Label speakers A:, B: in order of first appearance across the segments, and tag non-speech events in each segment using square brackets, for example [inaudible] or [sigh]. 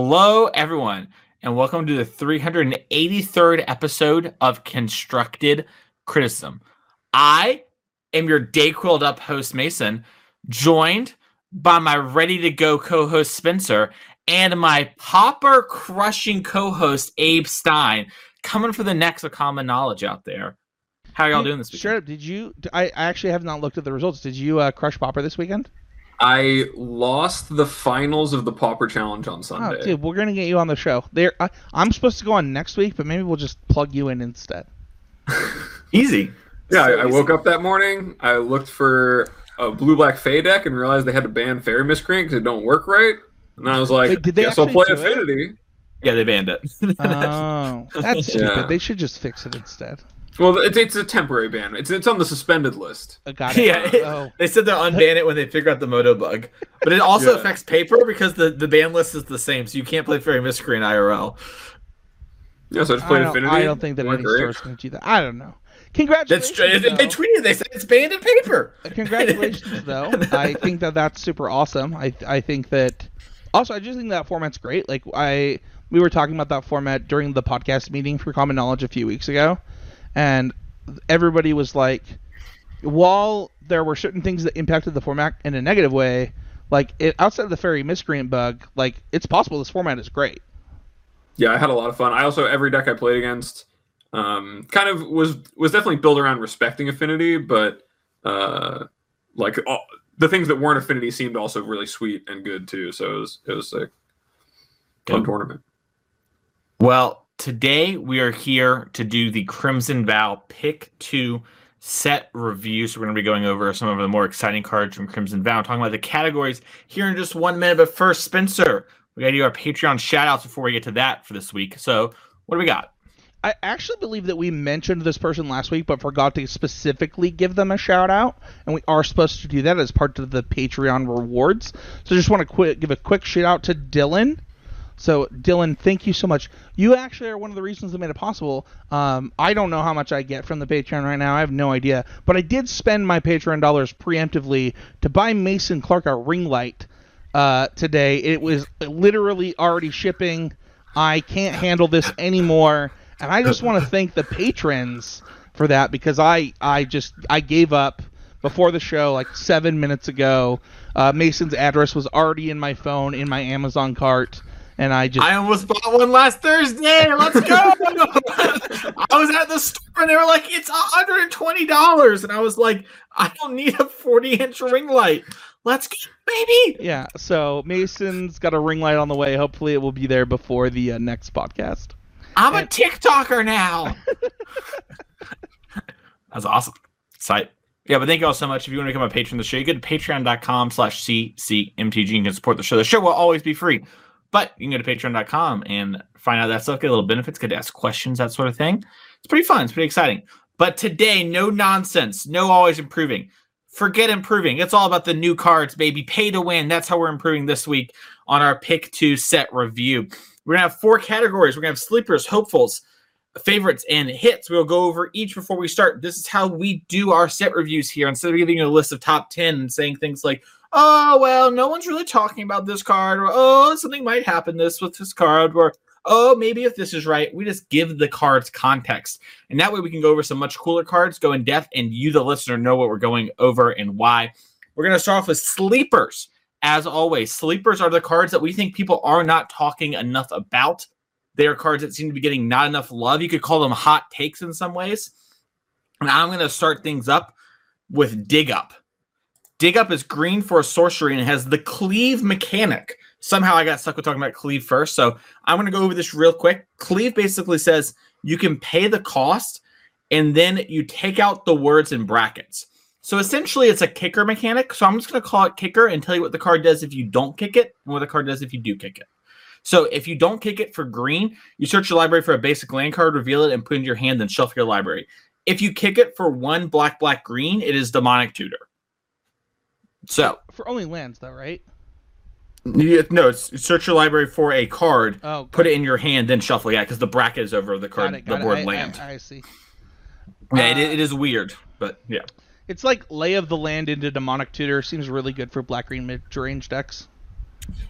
A: Hello, everyone, and welcome to the 383rd episode of Constructive Criticism. I am your day quilled up host, Mason, joined by my ready to go co host, Spencer, and my Pauper crushing co host, Abe Stein, coming for the next of common knowledge out there. How are y'all doing this weekend?
B: Sure. Did you? I I actually have not looked at the results. Did you uh, crush Pauper this weekend?
C: I lost the finals of the Pauper Challenge on
B: Oh,
C: Sunday.
B: dude, we're gonna get you on the show. There, I, I'm supposed to go on next week, but maybe we'll just plug you in instead. [laughs]
A: Easy.
C: yeah,
A: So
C: I, I
A: easy.
C: woke up that morning. I looked for a blue black Fey deck and realized they had to ban Fairy Miscreant because it don't work right. And I was like,
B: Wait, did they
C: guess I'll play
B: do it?
C: Affinity.
A: Yeah, they banned it. [laughs]
B: Oh, that's [laughs] stupid.
C: Yeah.
B: They should just fix it instead.
C: Well, it's, it's a temporary ban. It's it's on the suspended list.
B: I got it.
A: yeah,
B: oh, oh,
A: they said they'll unban it when they figure out the moto bug. But it also
C: Yeah.
A: affects paper because the, the ban list is the same, so you can't play Fairy Miscreant IRL.
C: Yeah, so I just
B: I
C: played
B: don't, I don't think that
C: Went
B: any
C: great.
B: store's gonna do that. I don't know.
A: That's
B: Congratulations.
A: They tweeted. They said it's banned in paper.
B: Uh, congratulations, [laughs] though. I think that that's super awesome. I I think that also I just think that format's great. Like I we were talking about that format during the podcast meeting for Common Knowledge a few weeks ago, and everybody was like, while there were certain things that impacted the format in a negative way, like it, outside of the fairy miscreant bug, like it's possible this format is great.
C: Yeah, I had a lot of fun. I also every deck I played against, um, kind of was was definitely built around respecting Affinity, but uh, like all, the things that weren't Affinity seemed also really sweet and good too. So it was it was a fun
A: Good.
C: tournament.
A: Well, today we are here to do the Crimson Vow Pick Two set review. So we're going to be going over some of the more exciting cards from Crimson Vow, talking about the categories here in just one minute. But first, Spencer, we got to do our Patreon shout outs before we get to that for this week. So what do we got?
B: I actually believe that we mentioned this person last week, but forgot to specifically give them a shout out, and we are supposed to do that as part of the Patreon rewards. So just want to give a quick shout out to Dylan. So Dylan, thank you so much. You actually are one of the reasons that made it possible. Um, I don't know how much I get from the Patreon right now. I have no idea, but I did spend my Patreon dollars preemptively to buy Mason Clark a ring light uh, today. It was literally already shipping. I can't handle this anymore, and I just want to thank the patrons for that because I I just I gave up before the show like seven minutes ago. Uh, Mason's address was already in my phone in my Amazon cart, and I just
A: I almost bought one last Thursday. Let's go. [laughs] I was at the store and they were like, it's $120. And I was like, I don't need a 40 inch ring light. Let's go, baby.
B: yeah. So Mason's got a ring light on the way. Hopefully, it will be there before the uh, next podcast.
A: I'm a
B: And-
A: TikToker now. [laughs] [laughs] That's awesome. Site. Yeah, but thank you all so much. If you want to become a patron of the show, you go to patreon.com slash ccmtg. You can support the show. The show will always be free. But you can go to patreon.com and find out that stuff, get little benefits, get to ask questions, that sort of thing. It's pretty fun. It's pretty exciting. But today, no nonsense, no always improving. Forget improving. It's all about the new cards, baby. Pay to win. That's how we're improving this week on our pick two set review. We're gonna have four categories. We're gonna have sleepers, hopefuls, favorites, and hits. We'll go over each before we start. This is how we do our set reviews here. Instead of giving you a list of top 10 and saying things like, oh, well, no one's really talking about this card, or oh, something might happen this with this card, or oh, maybe if this is right, we just give the cards context. And that way we can go over some much cooler cards, go in depth, and you, the listener, know what we're going over and why. We're going to start off with sleepers. As always, sleepers are the cards that we think people are not talking enough about. They are cards that seem to be getting not enough love. You could call them hot takes in some ways. And I'm going to start things up with Dig Up. Dig Up is green for a sorcery and has the cleave mechanic. Somehow I got stuck with talking about cleave first. So I'm going to go over this real quick. Cleave basically says you can pay the cost and then you take out the words in brackets. So essentially, it's a kicker mechanic. So I'm just going to call it kicker and tell you what the card does if you don't kick it and what the card does if you do kick it. So if you don't kick it for green, you search your library for a basic land card, reveal it, and put it in your hand, then shuffle your library. If you kick it for one black, black, green, it is demonic tutor. So
B: For only lands, though, right?
A: you, no, it's, search your library for a card,
B: Oh,
A: put it in your hand, then shuffle. Yeah, because the bracket is over the
B: got
A: card,
B: it,
A: the
B: got it.
A: board
B: I-
A: land.
B: I, I see.
A: yeah, it,
B: Uh,
A: it is weird, but yeah.
B: It's like lay of the land into demonic tutor. Seems really good for black green mid range decks.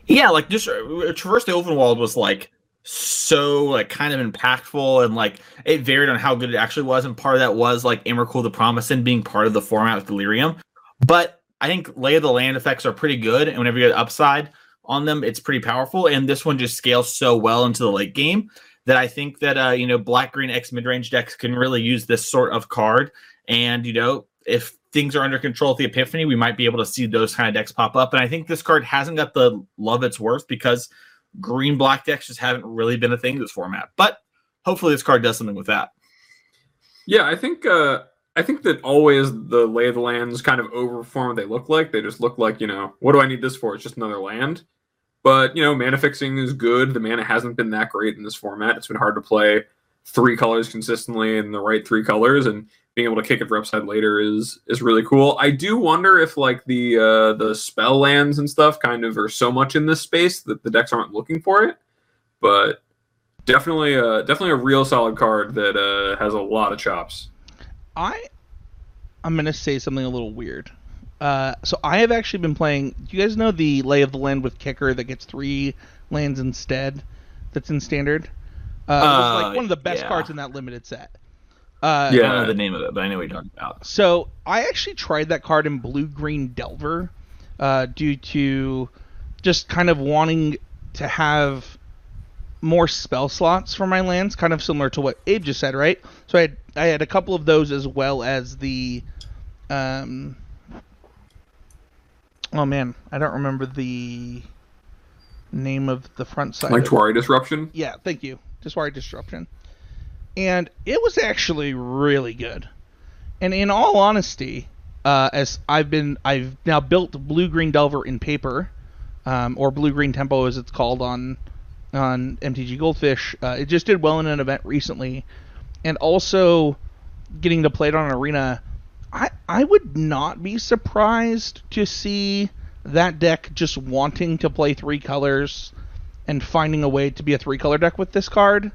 A: Yeah, like just uh, Traverse the Ulvenwald was like so like kind of impactful and like it varied on how good it actually was, and part of that was like Emrakul the Promise and being part of the format with Delirium. But I think Lay of the Land effects are pretty good, and whenever you get upside on them, it's pretty powerful. And this one just scales so well into the late game that I think that uh, you know black green X mid range decks can really use this sort of card. And you know if things are under control with the Epiphany, we might be able to see those kind of decks pop up. And I think this card hasn't got the love it's worth because green black decks just haven't really been a thing this format. But hopefully this card does something with that.
C: Yeah, I think uh I think that always the lay of the lands kind of overperform what they look like. They just look like, you know, what do I need this for? It's just another land. But, you know, mana fixing is good. The mana hasn't been that great in this format. It's been hard to play three colors consistently in the right three colors and being able to kick it for upside later is is really cool. I do wonder if like the uh the spell lands and stuff kind of are so much in this space that the decks aren't looking for it. But definitely uh definitely a real solid card that uh has a lot of chops.
B: I I'm gonna say something a little weird. Uh, so I have actually been playing. Do you guys know the Lay of the Land with Kicker that gets three lands instead? That's in standard. Uh, it was like one of the best
A: yeah.
B: cards in that limited set. Uh,
A: I don't know the name of it, but I know what you're talking about.
B: So I actually tried that card in Blue Green Delver, uh, due to just kind of wanting to have more spell slots for my lands, kind of similar to what Abe just said, right? So I had I had a couple of those as well as the, um, oh man, I don't remember the name of the front side.
C: Like
B: of-
C: Disruption.
B: yeah, thank you. Jwari Disruption. And it was actually really good. And in all honesty, uh, as I've been, I've now built Blue Green Delver in paper, um, or Blue Green Tempo as it's called on on MTG Goldfish. Uh, it just did well in an event recently, and also getting to play it on arena. I I would not be surprised to see that deck just wanting to play three colors and finding a way to be a three color deck with this card.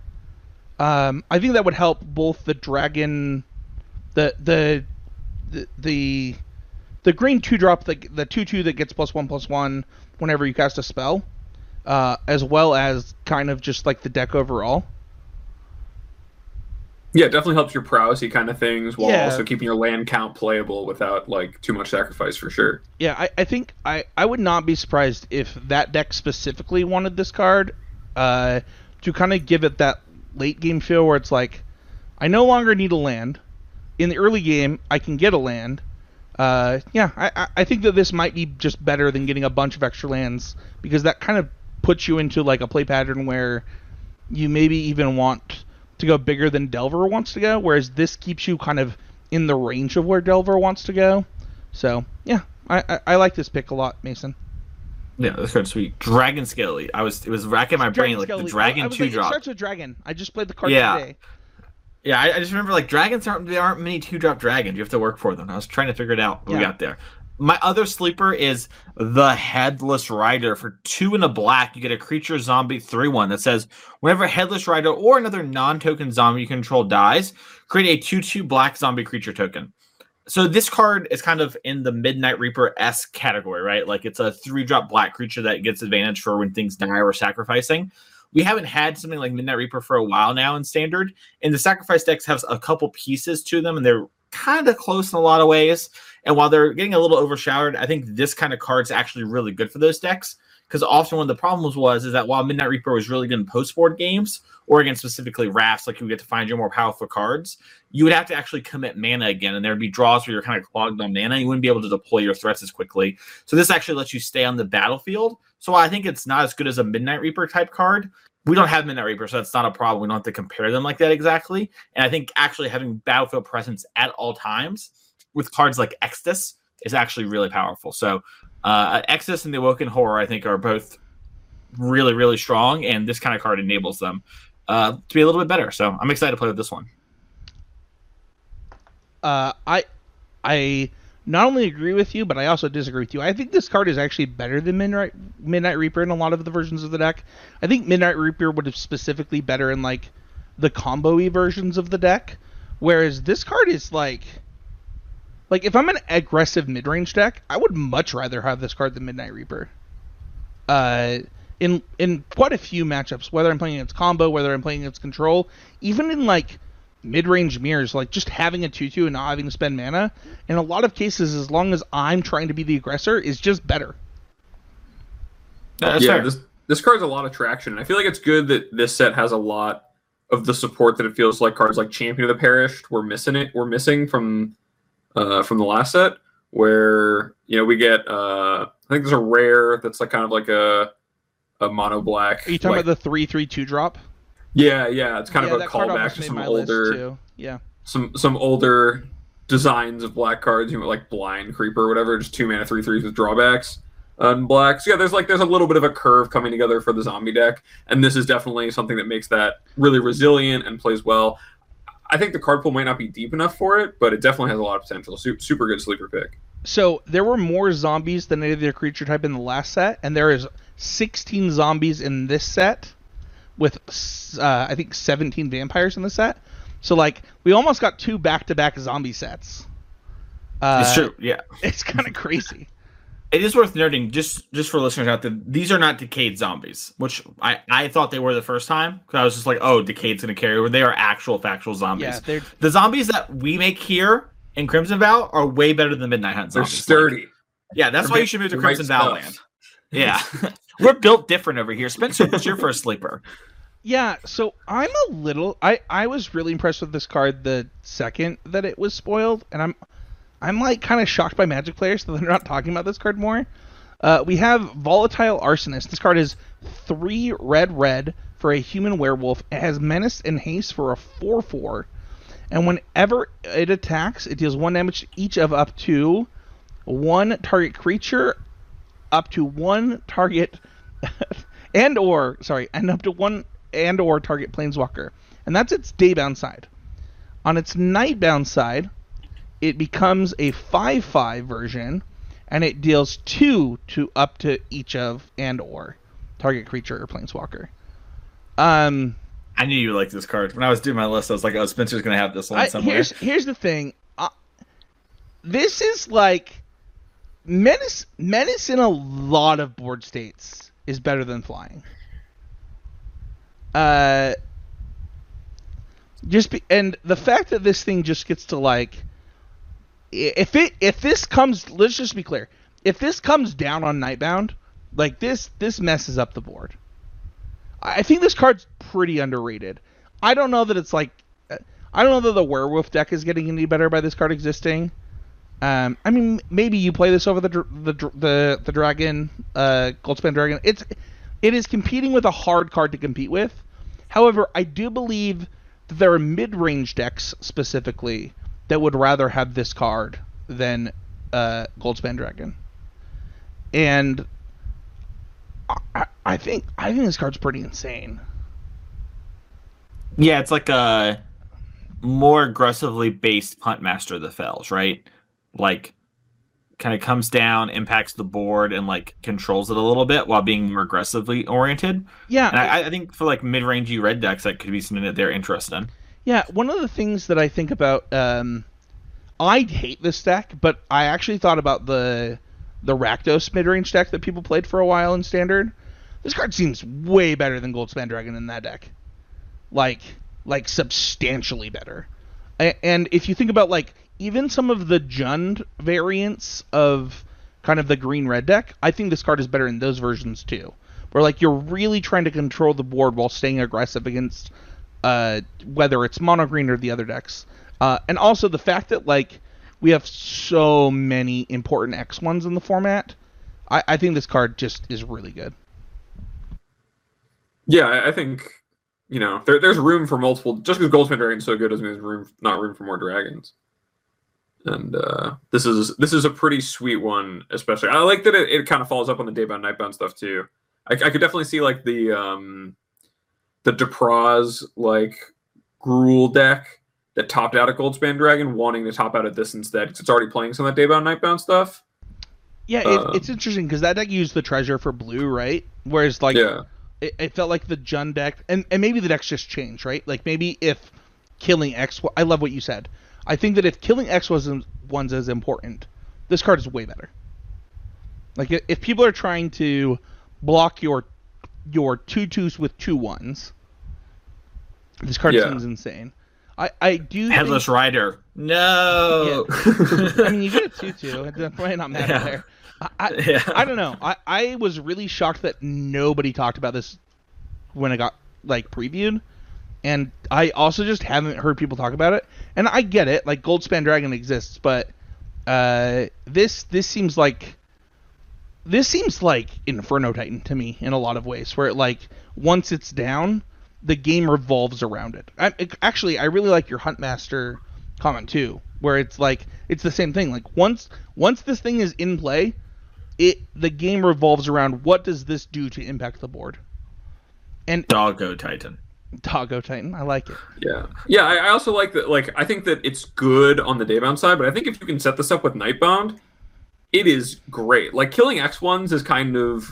B: Um, I think that would help both the dragon, the the the the, the green two drop, the the two two that gets plus one plus one whenever you cast a spell, uh, as well as kind of just like the deck overall.
C: Yeah, it definitely helps your prowessy kind of things while
B: Yeah.
C: also keeping your land count playable without like too much sacrifice for sure.
B: Yeah, I, I think I, I would not be surprised if that deck specifically wanted this card uh, to kind of give it that late game feel where it's like, I no longer need a land. In the early game, I can get a land. Uh, yeah, I, I- I think that this might be just better than getting a bunch of extra lands because that kind of puts you into like a play pattern where you maybe even want to go bigger than Delver wants to go, whereas this keeps you kind of in the range of where Delver wants to go. So yeah, I, I, I like this pick a lot, Mason.
A: Yeah, this card's sweet. Dragon Skelly. I was it was racking my brain like the dragon
B: I was
A: two
B: like, It
A: drop.
B: starts with dragon. I just played the card
A: Yeah.
B: today.
A: Yeah, I, I just remember like dragons aren't there aren't many two drop dragons. You have to work for them. I was trying to figure it out. but We got there. My other sleeper is the Headless Rider. For two and a black, you get a creature zombie 3 1 that says whenever Headless Rider or another non token zombie you control dies, create a 2 2 black zombie creature token. So this card is kind of in the Midnight Reaper S category, right? Like it's a three drop black creature that gets advantage for when things die or sacrificing. We haven't had something like Midnight Reaper for a while now in standard, and the sacrifice decks have a couple pieces to them, and they're kind of close in a lot of ways. And while they're getting a little overshadowed, I think this kind of card's actually really good for those decks. Because often one of the problems was is that while Midnight Reaper was really good in post board games, or against specifically rafts, like you get to find your more powerful cards, you would have to actually commit mana again, and there'd be draws where you're kind of clogged on mana. You wouldn't be able to deploy your threats as quickly. So this actually lets you stay on the battlefield. So I think it's not as good as a Midnight Reaper type card, we don't have Midnight Reaper, so that's not a problem. We don't have to compare them like that exactly. And I think actually having battlefield presence at all times with cards like Exodus is actually really powerful. So uh, Exodus and the Awoken Horror, I think, are both really, really strong, and this kind of card enables them uh, to be a little bit better. So I'm excited to play with this one.
B: Uh, I I not only agree with you, but I also disagree with you. I think this card is actually better than Midnight Midnight Reaper in a lot of the versions of the deck. I think Midnight Reaper would have specifically better in like the combo-y versions of the deck, whereas this card is like like if I'm an aggressive mid-range deck, I would much rather have this card than Midnight Reaper. uh, in in quite a few matchups, whether I'm playing against combo, whether I'm playing against control, even in like mid-range mirrors, like just having a two-two and not having to spend mana. In a lot of cases, as long as I'm trying to be the aggressor, is just better.
A: That's
C: yeah,
A: fair.
C: this this card's a lot of traction. I feel like it's good that this set has a lot of the support that it feels like cards like Champion of the Perished were missing it. We're missing from uh, from the last set, where you know we get uh, I think there's a rare that's like kind of like a a mono black.
B: Are you talking
C: like-
B: about the three-three-two drop?
C: Yeah, yeah, it's kind
B: yeah,
C: of a callback to some older.
B: Yeah.
C: some some older designs of black cards, you know, like blind creeper or whatever, just two mana three threes with drawbacks on blacks. So yeah, there's like there's a little bit of a curve coming together for the zombie deck, and this is definitely something that makes that really resilient and plays well. I think the card pool might not be deep enough for it, but it definitely has a lot of potential. Su- super good sleeper pick.
B: So there were more zombies than any other creature type in the last set, and there is 16 zombies in this set, with uh, I think 17 vampires in the set. So like we almost got two back-to-back zombie sets. Uh,
A: it's true. Yeah. [laughs]
B: It's kind of crazy.
A: It is worth noting, just just for listeners out there, these are not decayed zombies, which I, I thought they were the first time because I was just like, oh, decayed's gonna carry over. They are actual factual zombies.
B: Yeah, they're
A: the zombies that we make here in Crimson Vow are way better than Midnight Hunt
C: They're
A: zombies. Like,
C: sturdy.
A: yeah, that's
C: They're
A: why you should move to Crimson Vow land. Yeah, [laughs] [laughs] we're built different over here. Spencer, what's your first sleeper?
B: Yeah, so I'm a little I I was really impressed with this card the second that it was spoiled and I'm I'm like kind of shocked by Magic players [laughs] that they're not talking about this card more. Uh, we have Volatile Arsonist. This card is 3 red red for a human werewolf. It has menace and haste for a 4/4. And whenever it attacks, it deals 1 damage to each of up to one target creature up to one target [laughs] and or sorry, and up to one and or target planeswalker. And that's its daybound side. On its nightbound side, it becomes a 5-5 version and it deals 2 to up to each of and or target creature or planeswalker. Um
A: I knew you liked this card. When I was doing my list, I was like, oh, Spencer's gonna have this one
B: I,
A: somewhere.
B: here's here's the thing. Uh, this is like menace. Menace in a lot of board states is better than flying. Uh, just be, and the fact that this thing just gets to like, if it if this comes, let's just be clear. If this comes down on Nightbound, like this, this messes up the board. I think this card's pretty underrated. I don't know that it's like I don't know that the werewolf deck is getting any better by this card existing. Um, I mean, maybe you play this over the the the the dragon, uh, Goldspan dragon. It's it is competing with a hard card to compete with. However, I do believe that there are mid range decks specifically that would rather have this card than uh, Goldspan dragon. And I- I, think I think this card's pretty insane.
A: Yeah, it's like a more aggressively based Huntmaster of the Fells, right? Like kind of comes down, impacts the board, and like controls it a little bit while being more aggressively oriented.
B: Yeah,
A: And I, I think for like mid rangey red decks, that could be something that they're interested in.
B: Yeah, one of the things that I think about, um, I hate this deck, but I actually thought about the the Rakdos midrange deck that people played for a while in Standard. This card seems way better than Goldspan Dragon in that deck, like like substantially better. And if you think about like even some of the Jund variants of kind of the green red deck, I think this card is better in those versions too. Where like you're really trying to control the board while staying aggressive against uh, whether it's mono green or the other decks. Uh, and also the fact that like we have so many important X ones in the format, I, I think this card just is really good.
C: Yeah, I, think you know there, there's room for multiple. Just because Goldspan Dragon's so good doesn't mean there's room not room for more dragons. And uh, this is this is a pretty sweet one, especially. I like that it, it kind of follows up on the daybound nightbound stuff too. I, I could definitely see like the um the Depraz like Gruul deck that topped out at Goldspan Dragon wanting to top out at this instead because it's already playing some of that daybound nightbound stuff.
B: Yeah, it,
C: Uh,
B: it's interesting because that deck used the treasure for blue, right? Whereas like
C: yeah,
B: it, it felt like the Jund deck, and, and maybe the decks just changed, right? Like maybe if killing X, I love what you said. I think that if killing X wasn't one's as important, this card is way better. Like if people are trying to block your your two twos with two ones. This card
C: Yeah.
B: seems insane. I I do think-
A: Headless Rider. No.
B: I mean, you get a two two. [laughs] It's probably not mad
A: Yeah.
B: there. I, I,
A: yeah.
B: I don't know. I, I was really shocked that nobody talked about this when it got like previewed, and I also just haven't heard people talk about it. And I get it, like Goldspan Dragon exists, but uh, this this seems like this seems like Inferno Titan to me in a lot of ways, where it like once it's down, the game revolves around it. I, it- actually, I really like your Huntmaster comment too, where it's like it's the same thing. Like once once this thing is in play, it the game revolves around what does this do to impact the board. And
A: Doggo Titan.
B: Doggo Titan, I like it.
C: Yeah, yeah. I, I also like that. Like, I think that it's good on the daybound side, but I think if you can set this up with nightbound, it is great. Like, killing X ones is kind of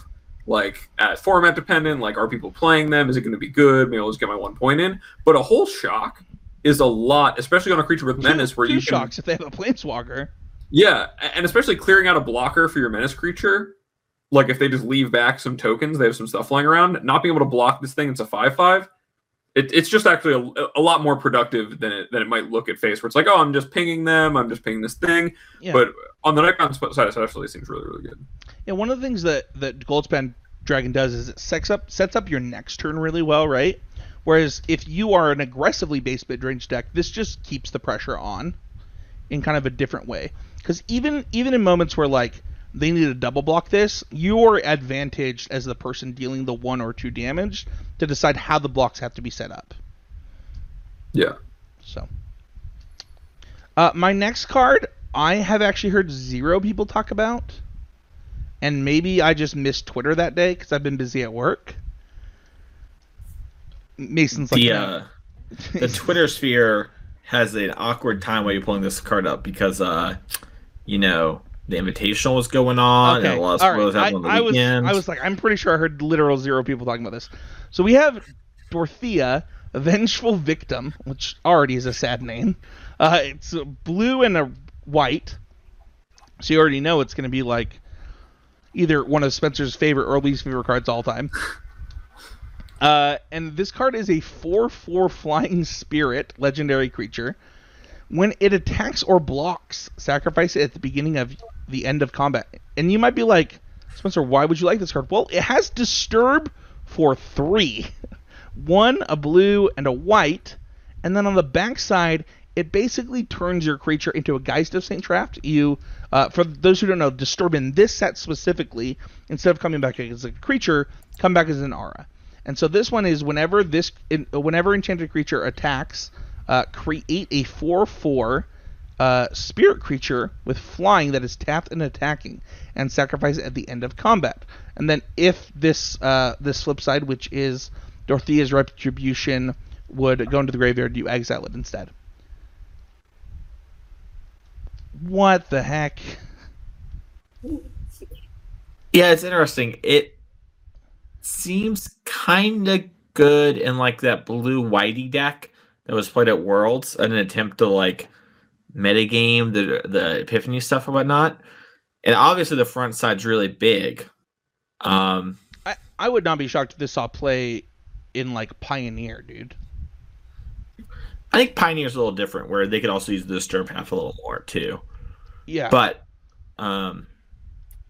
C: like at format dependent. Like, are people playing them? Is it going to be good? Maybe I'll just get my one point in. But a whole shock is a lot, especially on a creature with menace, where
B: Two
C: you can,
B: shocks if they have a planeswalker.
C: yeah, and especially clearing out a blocker for your menace creature. Like if they just leave back some tokens, they have some stuff flying around. Not being able to block this thing, it's a five-five. It, it's just actually a, a lot more productive than it than it might look at face. Where it's like, oh, I'm just pinging them, I'm just pinging this thing.
B: Yeah.
C: But on the sp- side, it actually seems really, really good.
B: And one of the things that that Goldspan Dragon does is it sets up sets up your next turn really well, right? Whereas if you are an aggressively based mid range deck, this just keeps the pressure on in kind of a different way. Because even even in moments where like they need to double block this, you're advantaged as the person dealing the one or two damage to decide how the blocks have to be set up.
C: Yeah.
B: So, uh, my next card, I have actually heard zero people talk about, and maybe I just missed Twitter that day because I've been busy at work. Mason's like,
A: the uh, the Twitter sphere has an awkward time while you're pulling this card up because uh, you know, the invitational was going on
B: okay,
A: and a lot of
B: all right. I,
A: on the
B: I was,
A: weekend.
B: I was like, I'm pretty sure I heard literal zero people talking about this. So we have Dorothea, a vengeful victim, which already is a sad name. Uh, it's blue and a white, so you already know it's going to be like either one of Spencer's favorite or least favorite cards all time. Uh, and this card is a 4-4 flying spirit legendary creature. When it attacks or blocks, sacrifice it at the beginning of the end of combat. And you might be like, Spencer, why would you like this card? Well, it has disturb for three. [laughs] One, a blue, and a white. And then on the backside, it basically turns your creature into a Geist of St. Traft. You, uh, for those who don't know, disturb in this set specifically, instead of coming back as a creature, come back as an aura. And so this one is whenever this, whenever enchanted creature attacks, uh, create a four-four uh, spirit creature with flying that is tapped and attacking, and sacrifice it at the end of combat. And then if this uh, this flip side, which is Dorothea's retribution, would go into the graveyard, you exile it instead. What the heck?
A: Yeah, it's interesting. It seems kind of good in like that blue whitey deck that was played at Worlds in an attempt to like metagame the the Epiphany stuff or whatnot. And obviously the front side's really big. Um,
B: I, I would not be shocked if this saw play in like Pioneer, dude.
A: I think Pioneer's a little different, where they could also use the disturb path a little more too.
B: Yeah.
A: But um,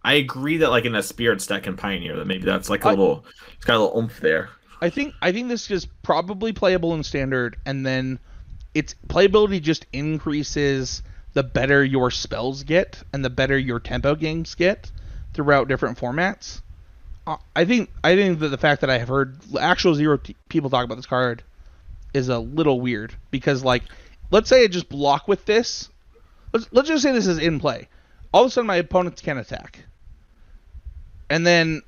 A: I agree that like in a spirit stack in Pioneer, that maybe that's like a
B: I-
A: little, it's got a little oomph there.
B: I think I think this is probably playable in standard, and then its playability just increases the better your spells get and the better your tempo games get throughout different formats. Uh, I think I think that the fact that I have heard actual zero t- people talk about this card is a little weird because like let's say I just block with this. Let's let's just say this is in play. All of a sudden my opponents can attack. And then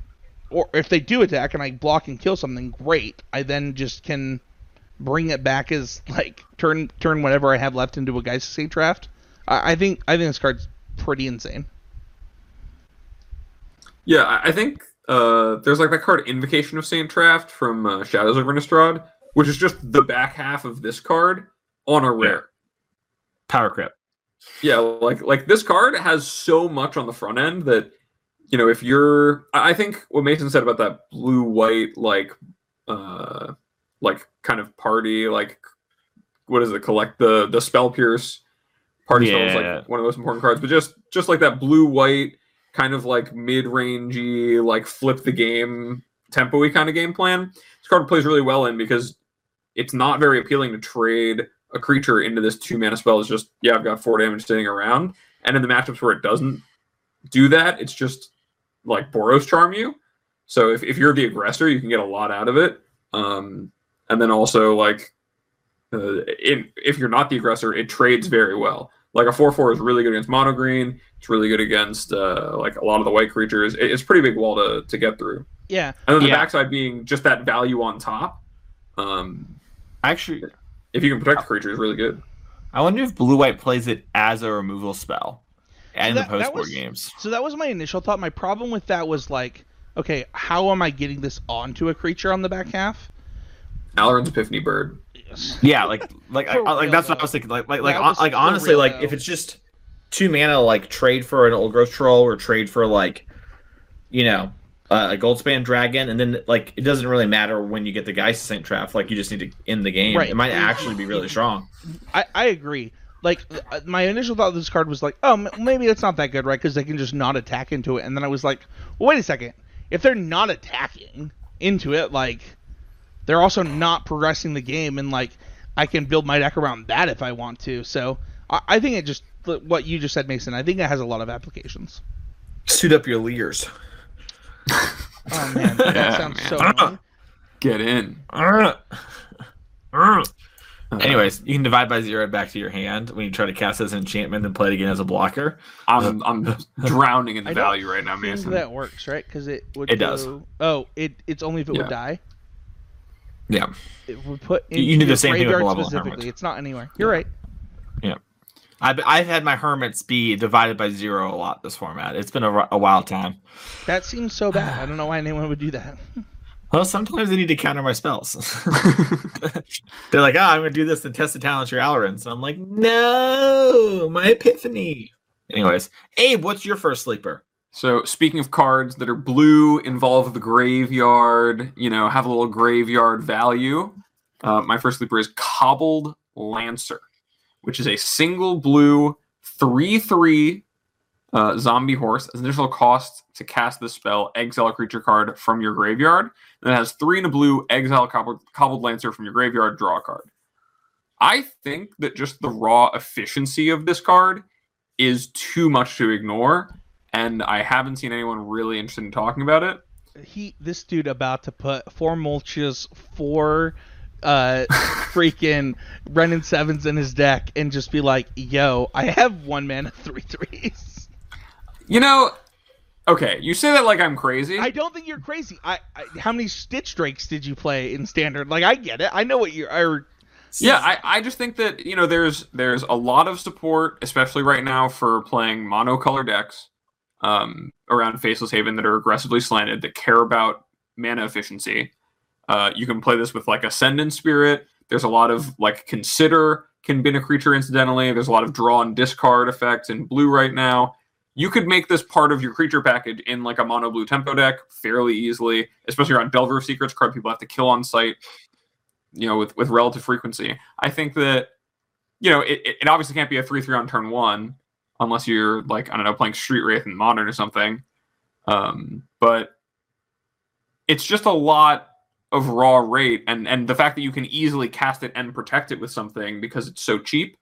B: or if they do attack and I block and kill something, great. I then just can bring it back as like turn turn whatever I have left into a Geist Saint Traft. I, I think I think this card's pretty insane.
C: Yeah, I I think uh, there's like that card Invocation of Saint Traft from uh, Shadows of Innistrad, which is just the back half of this card on a rare.
A: Power Crip.
C: Yeah, like like this card has so much on the front end that you know, if you're, I think what Mason said about that blue white like, uh, like kind of party like, what is it? Collect the the spell pierce party spell is like one of the most important cards, but just just like that blue white kind of like mid rangey like flip the game tempo-y kind of game plan. This card plays really well in because it's not very appealing to trade a creature into this two mana spell. It's just yeah, I've got four damage sitting around, and in the matchups where it doesn't do that, it's just like Boros charm you. So if, if you're the aggressor, you can get a lot out of it. Um, and then also like uh, in, if you're not the aggressor, it trades very well. Like a four four is really good against mono green. It's really good against uh, like a lot of the white creatures. It- it's pretty big wall to, to get through.
B: Yeah,
C: And then the
A: Yeah.
C: backside being just that value on top. Um,
A: Actually,
C: if you can protect the creature, is really good.
A: I wonder if blue white plays it as a removal spell and
B: That-
A: the
B: that
A: post board
B: was-
A: games.
B: So that was my initial thought. My problem with that was like, okay, how am I getting this onto a creature on the back half?
C: Alrund's Epiphany Bird. Yes.
A: Yeah, like like I, like
B: real,
A: that's what. I was thinking. Like like like,
B: That
A: hon-
B: was
A: like honestly,
B: real,
A: like
B: though.
A: if it's just two mana, like trade for an old growth troll or trade for like, you know, uh, a goldspan dragon, and then like it doesn't really matter when you get the Geist Saint Traft. Like you just need to end the game.
B: Right.
A: It might actually be really [laughs] strong.
B: I, I agree. Like uh, my initial thought of this card was like, oh, m- maybe it's not that good, right? Because they can just not attack into it. And then I was like, well, wait a second. If they're not attacking into it, like they're also not progressing the game, and like I can build my deck around that if I want to. So I, I think it just what you just said, Mason. I think it has a lot of applications.
A: Suit up your leers.
B: Oh man, that [laughs]
C: Yeah,
B: sounds
C: man.
B: so. annoying.
C: Get in. [laughs] Uh-huh.
A: Anyways, you can divide by zero back to your hand when you try to cast as an enchantment and play it again as a blocker.
C: I'm uh, I'm [laughs] drowning in the
B: I don't
C: value right now, man.
B: That works, right? Because it would.
A: It does.
B: Oh, it it's only if it
C: Yeah.
B: would die.
A: Yeah.
B: It would put
A: You- you do the same thing with
B: graveyard
A: Malevolent
B: specifically. It's not anywhere. You're right. Yeah.
A: I've, I've had my hermits be divided by zero a lot this format. It's been a, ri- a wild time.
B: That seems so bad. I [sighs] don't know why anyone would do that. [laughs]
A: Well, sometimes I need to counter my spells. [laughs] [laughs] They're like, oh, I'm going to do this to test the talents of your Alorans. And I'm like, no, my epiphany. Anyways, Abe, what's your first sleeper?
C: So speaking of cards that are blue, involve the graveyard, you know, have a little graveyard value. Uh, my first sleeper is Cobbled Lancer, which is a single blue three-three uh, zombie horse. As initial cost to cast the spell, exile a creature card from your graveyard. It has three in a blue, exile Cobbled, Cobbled Lancer from your graveyard, draw a card. I think that just the raw efficiency of this card is too much to ignore and I haven't seen anyone really interested in talking about it.
B: He, this dude, about to put four mulches, four, uh, [laughs] freaking Renin sevens in his deck, and just be like, "Yo, I have one mana [laughs] three threes.
C: You know, okay, you say that like I'm crazy.
B: I don't think you're crazy. I, I how many Stitch Drakes did you play in Standard? Like, I get it. I know what you're. I,
C: yeah, I, I just think that you know there's there's a lot of support, especially right now for playing monocolor decks um, around Faceless Haven that are aggressively slanted that care about mana efficiency. Uh, you can play this with like Ascendant Spirit. There's a lot of like consider can bin a creature incidentally. There's a lot of draw and discard effects in blue right now. You could make this part of your creature package in like a mono blue tempo deck fairly easily, especially around Delver of Secrets card people have to kill on site, you know, with, with relative frequency. I think that, you know, it, it obviously can't be a 3 3 on turn one unless you're like, I don't know, playing Street Wraith in Modern or something. Um, but it's just a lot of raw rate and and the fact that you can easily cast it and protect it with something because it's so cheap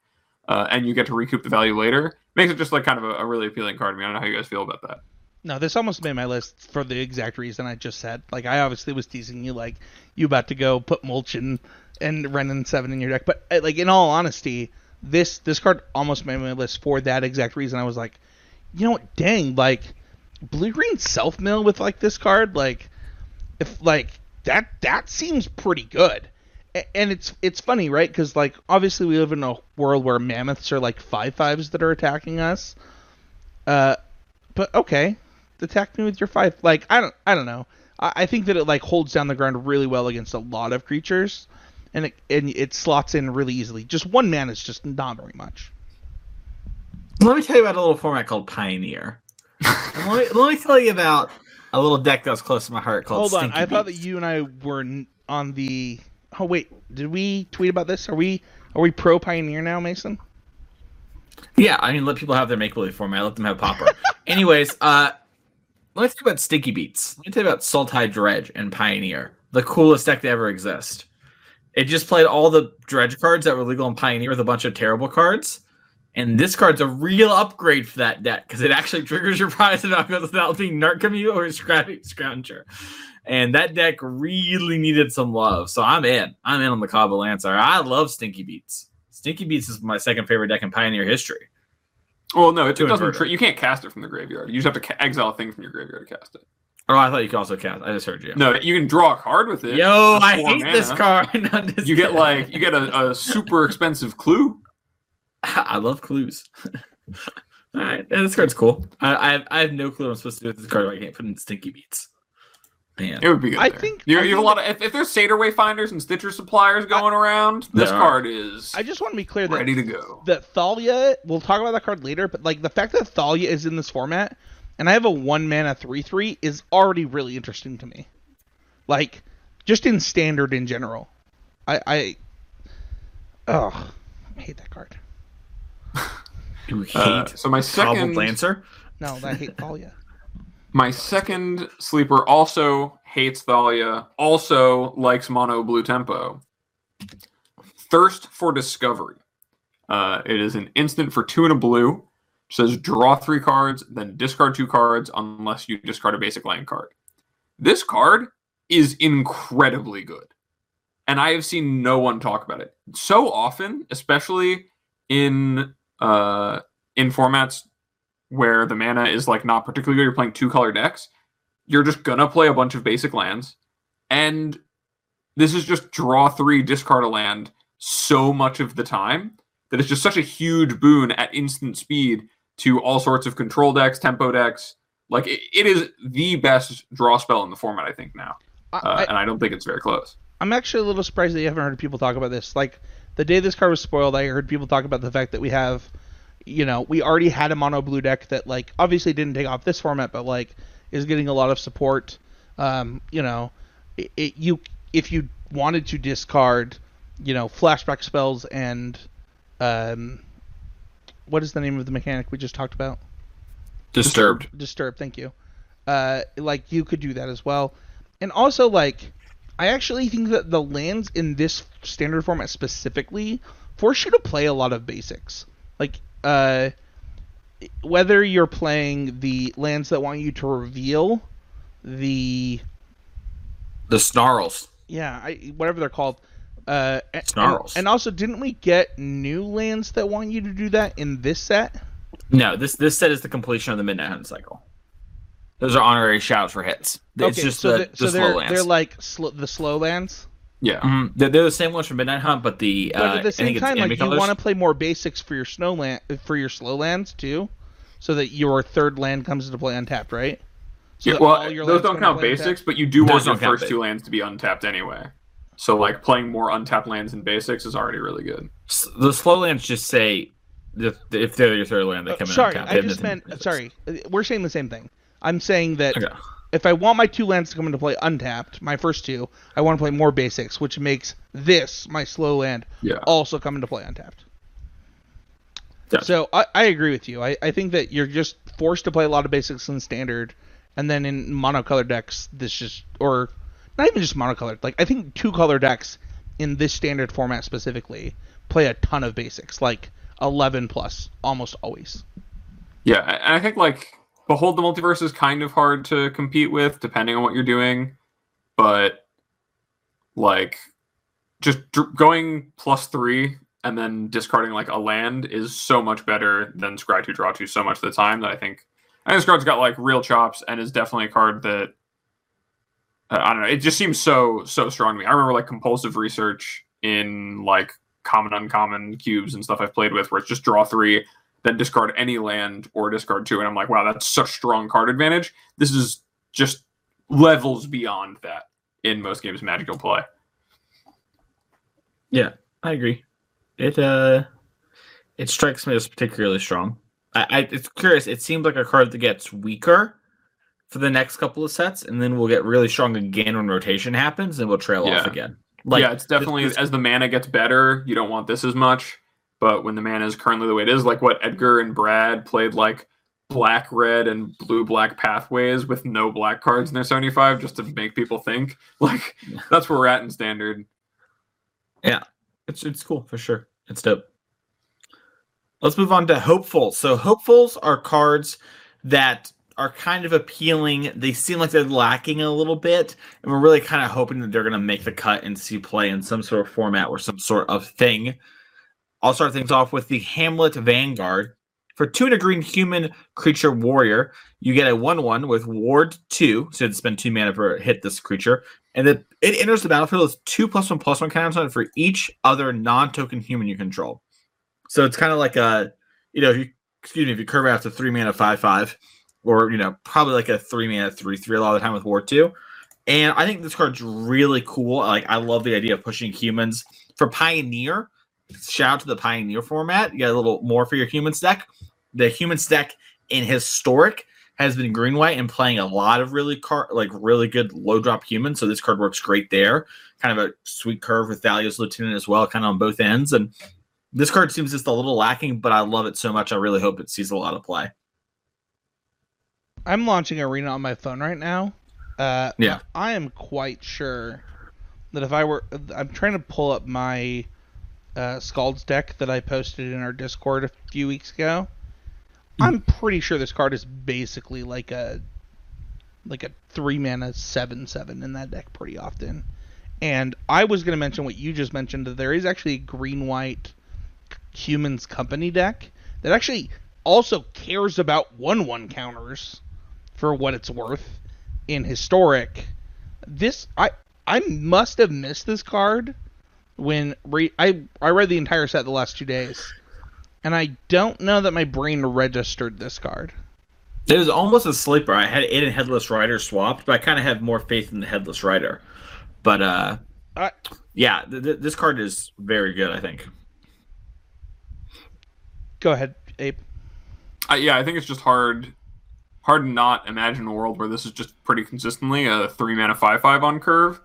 C: uh, and you get to recoup the value later makes it just like kind of a, a really appealing card to me. I don't know how you guys feel about that.
B: No, this almost made my list for the exact reason I just said. Like, I obviously was teasing you, like, you about to go put mulch and Renin seven in your deck, but like in all honesty, this this card almost made my list for that exact reason. I was like, you know what, dang, like blue green self mill with like this card, like if like that that seems pretty good. A- And it's it's funny, right? Because like obviously we live in a world where mammoths are like five fives that are attacking us. Uh, but okay, attack me with your five. Like I don't I don't know. I, I think that it like holds down the ground really well against a lot of creatures, and it and it slots in really easily. Just one man is just not very much.
A: Let me tell you about a little format called Pioneer. [laughs] let, me, let me tell you about a little deck that was close to my heart called.
B: Hold on,
A: Stinky
B: I thought that you and I were n- on the. Oh wait, did we tweet about this? Are we are we pro Pioneer now, Mason?
A: Yeah, I mean, let people have their make believe format. Let them have Pauper. [laughs] Anyways, uh, let me talk about Stinky Beats. Let me tell you about Sultai Dredge and Pioneer, the coolest deck to ever exist. It just played all the Dredge cards that were legal in Pioneer with a bunch of terrible cards. And this card's a real upgrade for that deck because it actually triggers your [laughs] prize and goes without being Narcomoeba or Scrapheap Scrounger. And that deck really needed some love. So I'm in. I'm in on the Cobbled Lancer. I love Stinky Beats. Stinky Beats is my second favorite deck in Pioneer history.
C: Well, no, it, it doesn't. Tri- you can't cast it from the graveyard. You just have to ca- exile a thing from your graveyard to cast it.
A: Oh, I thought you could also cast. I just heard you.
C: No, you can draw a card with it.
A: Yo, I hate this card. [laughs]
C: You get like you get a, a super expensive clue. [laughs]
A: I love clues. [laughs] All right, yeah, this card's cool. I, I have I have no clue what I'm supposed to do with this card. I can't put in Stinky Beats. Man,
C: It would be good.
B: I
C: there.
B: think-
C: you,
B: I
C: you have a lot of if, if there's Satyr Wayfinders and Stitcher's Suppliers going around, this
A: There are.
C: card is
B: I just want to be clear that
C: ready to go.
B: that Thalia. We'll talk about that card later, but like the fact that Thalia is in this format, and I have a one mana three three is already really interesting to me. Like, just in standard in general, I I. Oh, I hate that card. [laughs]
A: you hate
C: Uh, so my
A: Cobbled
C: second
A: Lancer.
B: No, I hate Thalia.
C: My second sleeper also hates Thalia, also likes mono blue tempo. Thirst for Discovery. Uh, it is an instant for two and a blue. It says draw three cards, then discard two cards unless you discard a basic land card. This card is incredibly good. And I have seen no one talk about it. So often, especially in uh in formats where the mana is like not particularly good, you're playing two color decks, you're just gonna play a bunch of basic lands. And this is just draw three, discard a land so much of the time that it's just such a huge boon at instant speed to all sorts of control decks, tempo decks. Like it, it is the best draw spell in the format, I think now,
B: I,
C: uh,
B: I,
C: and I don't think it's very close.
B: I'm actually a little surprised that you haven't heard people talk about this. Like the day this card was spoiled, I heard people talk about the fact that we have, you know, we already had a mono blue deck that like obviously didn't take off this format, but like is getting a lot of support. Um, you know, it, it, you if you wanted to discard, you know, flashback spells and, um, what is the name of the mechanic we just talked about?
A: Disturbed.
B: Disturbed. thank you. Uh, like you could do that as well, and also like I actually think that the lands in this standard format specifically force you to play a lot of basics. Like uh, whether you're playing the lands that want you to reveal the
A: The snarls.
B: yeah I, whatever they're called. Uh,
A: Snarls.
B: and also, didn't we get new lands that want you to do that in this set?
A: No, this this set is the completion of the Midnight Hunt cycle. Those are honorary shouts for hits. It's just
B: so,
A: the,
B: the- so
A: slow
B: they're
A: lands.
B: they're like sl- the slow lands.
C: Yeah.
A: Mhm. They're, they're the same ones from Midnight Hunt, but the
B: But
A: uh,
B: at the same time, like
A: enemy
B: you want to play more basics for your snow land for your slow lands too, so that your third land comes into play untapped, right? So
C: Yeah, well,
B: your
C: those don't count basics,
B: untapped?
C: but you do
A: Those
C: want your
A: don't
C: first two lands to be untapped anyway. So, like playing more untapped lands in basics is already really good.
A: S- the slow lands just say if, if they're your third land, they
B: Uh,
A: come in.
B: sorry,
A: untapped.
B: I just
A: nothing-
B: meant sorry. uh, We're saying the same thing. I'm saying that
A: Okay.
B: If I want my two lands to come into play untapped, my first two, I want to play more basics, which makes this my slow land
C: Yeah.
B: also come into play untapped.
A: Gotcha.
B: So I, I agree with you. I, I think that you're just forced to play a lot of basics in standard, and then in monocolored decks, this just or not even just monocolored. Like I think two color decks in this standard format specifically play a ton of basics, like eleven plus almost always.
C: Yeah, and I think like Behold the Multiverse is kind of hard to compete with depending on what you're doing, but like just dr- going plus three and then discarding like a land is so much better than Scry two draw two so much of the time that I think I think this card's got like real chops and is definitely a card that uh, I don't know. It just seems so so strong to me. I remember like compulsive research in like common uncommon cubes and stuff I've played with where it's just draw three then discard any land or discard two. And I'm like, wow, that's such strong card advantage. This is just levels beyond that in most games of Magic play.
A: Yeah, I agree. It uh, it strikes me as particularly strong. I, I it's curious. It seems like a card that gets weaker for the next couple of sets, and then we'll get really strong again when rotation happens, and we'll trail
C: Yeah.
A: off again.
C: Like, yeah, it's definitely
A: this-
C: as the mana gets better, you don't want this as much. But when the mana is currently the way it is, like what Edgar and Brad played like black, red, and blue black pathways with no black cards in their 75 just to make people think. [laughs] Like that's where we're at in standard.
A: Yeah it's it's cool for sure. It's dope. Let's move on to hopefuls. So hopefuls are cards that are kind of appealing. They seem like they're lacking a little bit, and we're really kind of hoping that they're going to make the cut and see play in some sort of format or some sort of thing. I'll start things off with the Hamlet Vanguard. For two and a green human creature warrior, you get a 1 1 with Ward 2. So it's spend two mana per hit this creature. And then it enters the battlefield with two plus one plus one counters on it for each other non token human you control. So it's kind of like a, you know, if you, excuse me, if you curve out to three mana 5 5, or, you know, probably like a three mana 3 3 a lot of the time with Ward 2. And I think this card's really cool. Like, I love the idea of pushing humans. For Pioneer, shout out to the Pioneer format. You got a little more for your humans deck. The humans deck in Historic has been green white and playing a lot of really car like really good low drop humans. So this card works great there. Kind of a sweet curve with Thalia's Lieutenant as well, kind of on both ends. And this card seems just a little lacking, but I love it so much. I really hope it sees a lot of play.
B: I'm launching Arena on my phone right now. Uh,
A: Yeah.
B: I am quite sure that if I were, I'm trying to pull up my uh, Scald's deck that I posted in our Discord a few weeks ago. I'm pretty sure this card is basically like a like a three mana seven seven in that deck pretty often. And I was going to mention what you just mentioned that there is actually a green white humans company deck that actually also cares about one one counters for what it's worth in historic. This I I must have missed this card when re- I I read the entire set the last two days, and I don't know that my brain registered this card.
A: It was almost a sleeper. I had it and Headless Rider swapped, but I kind of have more faith in the Headless Rider. But uh,
B: I-
A: yeah, th- th- this card is very good. I think.
B: Go ahead, Ape.
C: Uh, yeah, I think it's just hard hard to not imagine a world where this is just pretty consistently a three mana five five on curve.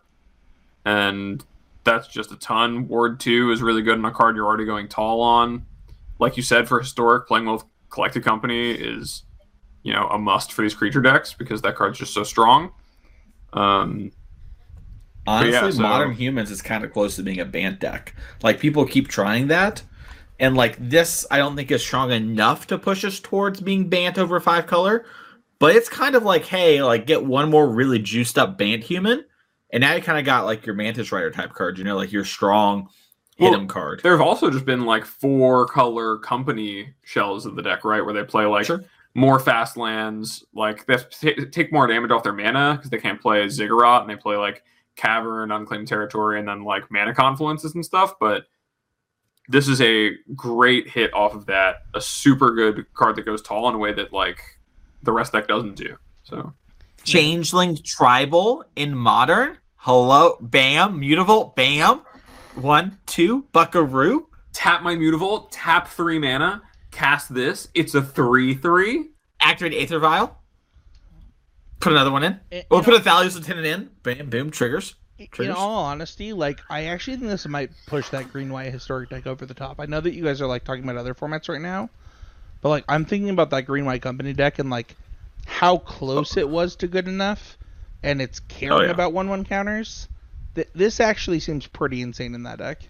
C: And that's just a ton. Ward two is really good on a card you're already going tall on. Like you said, for historic, playing with collected company is, you know, a must for these creature decks because that card's just so strong. Um
A: Honestly,
C: yeah, so-
A: modern humans is kind of close to being a Bant deck. Like people keep trying that, and like this, I don't think is strong enough to push us towards being Bant over five color. But it's kind of like, hey, like get one more really juiced up Bant human, and now you kind of got like your Mantis Rider type card. You know, like your strong hit
C: Well,
A: card.
C: There have also just been like four color company shells of the deck, right? Where they play like
A: Sure.
C: more fast lands, like they have to ta- take more damage off their mana because they can't play Ziggurat and they play like Cavern, Unclaimed Territory, and then like mana confluences and stuff. But this is a great hit off of that. A super good card that goes tall in a way that like the rest deck doesn't do. So
A: Changeling Tribal in Modern. Hello, bam, mutable, bam. One, two, Buckaroo.
C: tap my Mutavault, tap three mana, cast this. It's a three three.
A: Activate Aether Vial. Put another one in.
B: In,
A: Or put
B: all-
A: a Thalia's Lieutenant in. Bam, boom, triggers.
B: in all honesty, like I actually think this might push that green white historic deck over the top. I know that you guys are like talking about other formats right now, but like I'm thinking about that green white company deck and like how close it was to good enough, and it's caring
A: Oh, yeah.
B: about one one counters. Th- this actually seems pretty insane in that deck.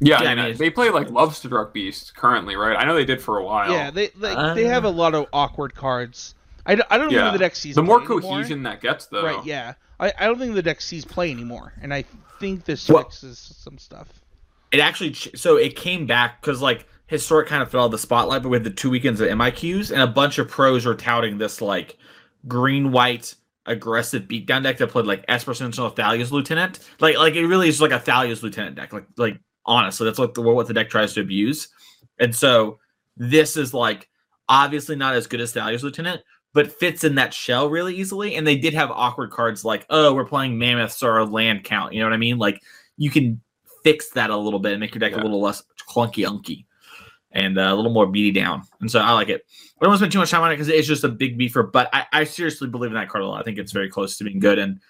C: Yeah,
A: Yeah,
C: I
A: I
C: mean,
A: mean,
C: they play like Lovestruck Beast currently, right? I know they did for a while.
B: Yeah, they like, they have a
A: Uh.
B: lot of awkward cards. I, d- I don't
C: Yeah.
B: think the deck sees
C: the more
B: play anymore.
C: cohesion that gets, though.
B: Right, yeah. I, I don't think the deck sees play anymore, and I think this
A: Well-
B: fixes some stuff.
A: It actually, ch- so it came back because like Historic kind of fell out of the spotlight, but with the two weekends of MIQs and a bunch of pros were touting this like green white aggressive beatdown deck that played like Esper Sentinel Thalia's Lieutenant. Like, like it really is like a Thalia's Lieutenant deck. Like, like honestly, that's what the what the deck tries to abuse. And so this is like obviously not as good as Thalia's Lieutenant, but fits in that shell really easily. And they did have awkward cards like, oh, we're playing mammoths or a land count. You know what I mean? Like you can fix that a little bit and make your deck
C: Yeah.
A: a little less clunky unky. And uh, a little more beady down. And so I like it. I don't want to spend too much time on it because it's just a big beefer. But I, I seriously believe in that card a lot. I think it's very close to being good. And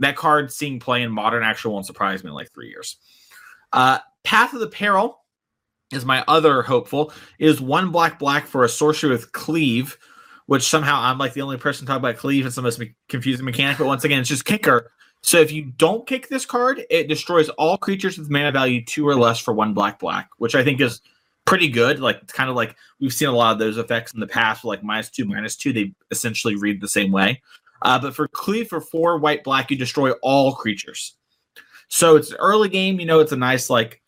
A: that card seeing play in modern actually won't surprise me in like three years. Uh, Path of the Peril is my other hopeful. Is one black black for a sorcery with cleave, which somehow I'm like the only person talking about cleave. It's the most confusing mechanic. But once again, it's just kicker. So if you don't kick this card, it destroys all creatures with mana value two or less for one black black, which I think is pretty good. Like it's kind of like we've seen a lot of those effects in the past, like minus two, minus two. They essentially read the same way. Uh, but for cleave for four white black, you destroy all creatures. So it's early game. You know, it's a nice like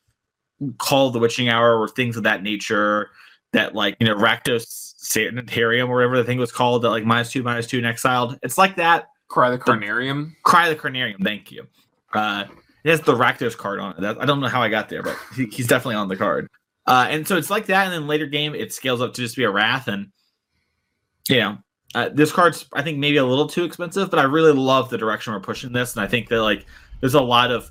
A: call of the witching hour or things of that nature. That like you know Rakdos Sanitarium or whatever the thing was called that like minus two, minus two and exiled. It's like that
C: Cry the Carnarium.
A: Cry the Carnarium. Thank you. Uh, it has the Rakdos card on it. That, I don't know how I got there, but he, he's definitely on the card. Uh, and so it's like that. And then later game, it scales up to just be a Wrath. And, you know, uh, this card's, I think, maybe a little too expensive, but I really love the direction we're pushing this. And I think that, like, there's a lot of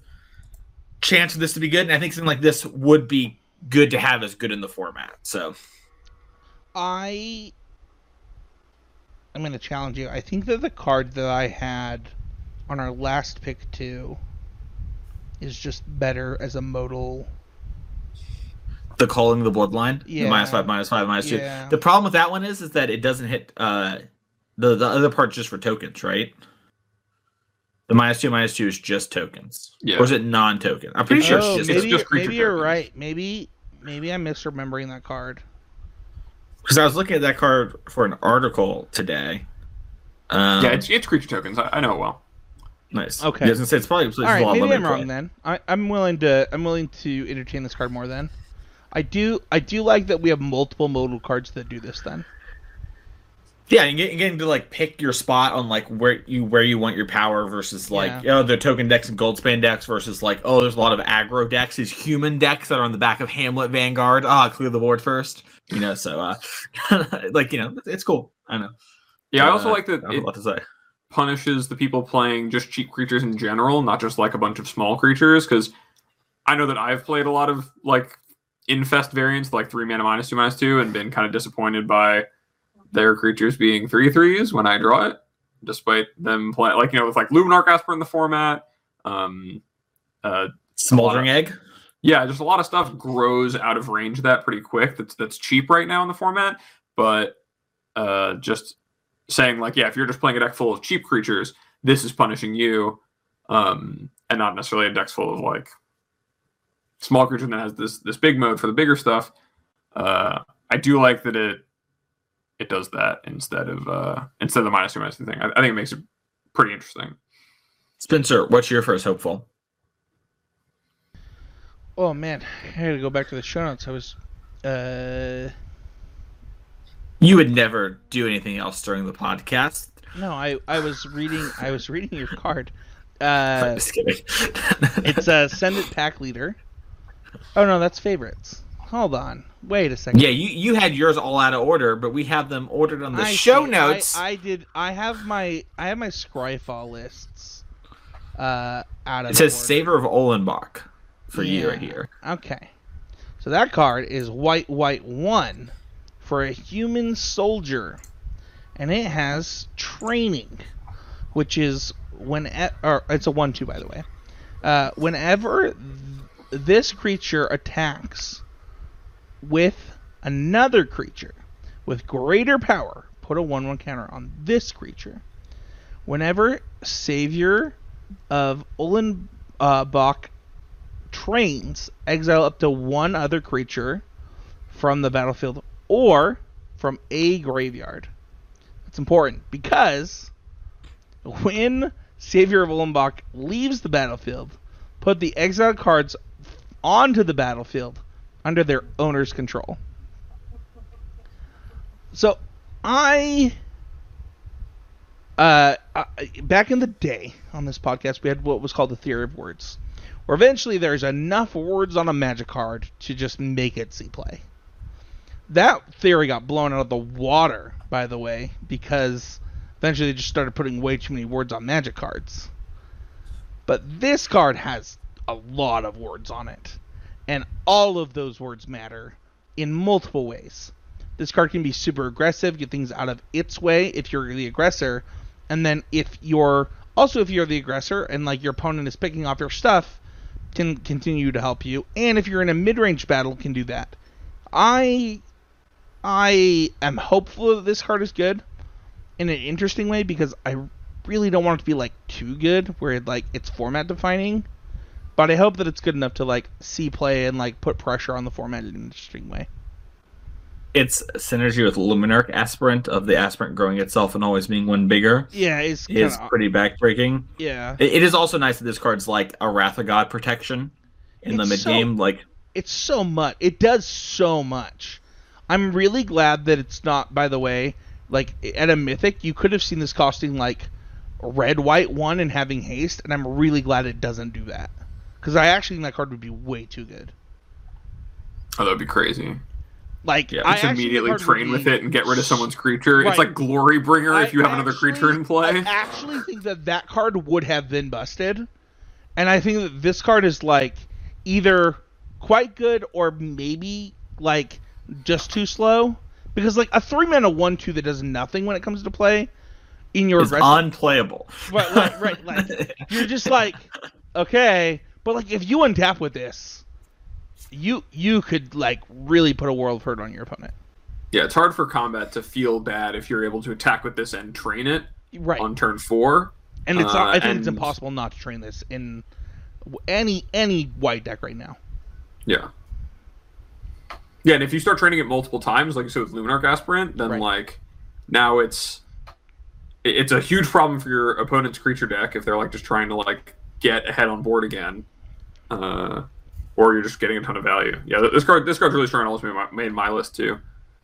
A: chance for this to be good. And I think something like this would be good to have as good in the format. So
B: I I'm going to challenge you. I think that the card that I had on our last pick two is just better as a modal.
A: The calling the bloodline,
B: yeah,
A: the minus five, minus five, minus yeah. two. The problem with that one is, is that it doesn't hit. uh The the other part just for tokens, right? The minus two, minus two is just tokens. Yeah. Or is it non-token? I'm pretty sure
B: oh,
A: it's just,
B: maybe,
A: it's just
B: maybe you're right. Maybe maybe I'm misremembering that card
A: because I was looking at that card for an article today.
C: Um, yeah, it's, it's creature tokens. I, I know it well.
A: Nice.
B: Okay.
A: Yeah, say it's probably it's
B: all right. Maybe I'm wrong then. I, I'm willing to I'm willing to entertain this card more then. I do I do like that we have multiple modal cards that do this then.
A: Yeah, and getting to like pick your spot on like where you where you want your power versus like yeah. you know the token decks and goldspan decks versus like oh there's a lot of aggro decks these human decks that are on the back of Hamlet Vanguard ah clear the board first you know so uh [laughs] like you know it's cool I know
C: yeah uh, I also like that I it to say. punishes the people playing just cheap creatures in general not just like a bunch of small creatures because I know that I've played a lot of like infest variants like three mana minus two minus two and been kind of disappointed by their creatures being three threes when I draw it, despite them playing like you know with like Luminarch Esper in the format. Um, uh,
A: Smoldering of, Egg.
C: Yeah, just a lot of stuff grows out of range of that pretty quick. That's that's cheap right now in the format, but uh, just saying like yeah, if you're just playing a deck full of cheap creatures, this is punishing you, um, and not necessarily a deck full of like small creature that has this this big mode for the bigger stuff. Uh, I do like that it it does that instead of uh instead of the minus two minus two thing. I, I think it makes it pretty interesting.
A: Spencer, what's your first hopeful?
B: Oh man, I had to go back to the show notes. I was uh
A: You would never do anything else during the podcast.
B: No, I I was reading I was reading your card. [laughs] Uh
A: I'm just kidding.
B: it's Ascendant Pack Leader. [laughs] Oh no, that's favorites. Hold on. Wait a second.
A: Yeah, you, you had yours all out of order, but we have them ordered on the I show
B: see.
A: notes.
B: I, I, did. I have my I have my Scryfall lists. Uh, out of.
A: It says order. Savior of Ollenbock for yeah. you right here.
B: Okay, so that card is white white one for a human soldier, and it has training, which is when or it's a one two by the way. Uh, whenever this creature attacks with another creature with greater power, put a 1 1 counter on this creature. Whenever Savior of Ollenbock uh, trains, exile up to one other creature from the battlefield or from a graveyard. That's important because when Savior of Ollenbock leaves the battlefield, put the exiled cards onto the battlefield under their owner's control. So I uh, back in the day on this podcast, we had what was called the theory of words, where eventually there's enough words on a magic card to just make it see play. That theory got blown out of the water, by the way, because eventually they just started putting way too many words on magic cards. But this card has a lot of words on it and all of those words matter in multiple ways. This card can be super aggressive, get things out of its way if you're the aggressor, and then if you're also if you're the aggressor and like your opponent is picking off your stuff, can continue to help you. And if you're in a mid-range battle, can do that. I I am hopeful that this card is good in an interesting way because I really don't want it to be like too good where it, like it's format defining. But I hope that it's good enough to like see play and like put pressure on the format in an interesting way.
A: It's synergy with Luminarch Aspirant of the Aspirant growing itself and always being one bigger.
B: Yeah, it's
A: is
B: kinda,
A: pretty backbreaking.
B: yeah.
A: It, it is also nice that this card's like a Wrath of God protection in the
B: It's
A: mid
B: so-
A: game. Like
B: It's so much. It does so much. I'm really glad that it's not. By the way, like at a mythic, you could have seen this costing like red white one and having haste, and I'm really glad it doesn't do that because I actually think that card would be way too good.
C: Oh, that'd be crazy.
B: Like
A: Yeah,
B: I
C: Just
B: actually
C: immediately
B: that card
C: train with it and get rid of someone's creature.
B: Right.
C: It's like Glory Bringer if
B: I
C: you have another creature in play.
B: I actually think that that card would have been busted, and I think that this card is like either quite good or maybe like just too slow because like a three mana one two that does nothing when it comes to play in your
A: it's
B: aggressive
A: unplayable.
B: Right, right, right, like- [laughs] you're just like okay, but like if you untap with this, you you could like really put a world of hurt on your opponent.
C: Yeah, it's hard for combat to feel bad if you're able to attack with this and train it
B: Right.
C: on turn four.
B: And it's
C: Uh,
B: I think it's impossible not to train this in any any white deck right now.
C: Yeah. Yeah, and if you start training it multiple times, like you said with Luminarch Aspirant, then
B: Right.
C: like now it's it's a huge problem for your opponent's creature deck if they're like just trying to like get ahead on board again, uh, or you're just getting a ton of value. Yeah, this card this card's really strong. Also made my, made my list too.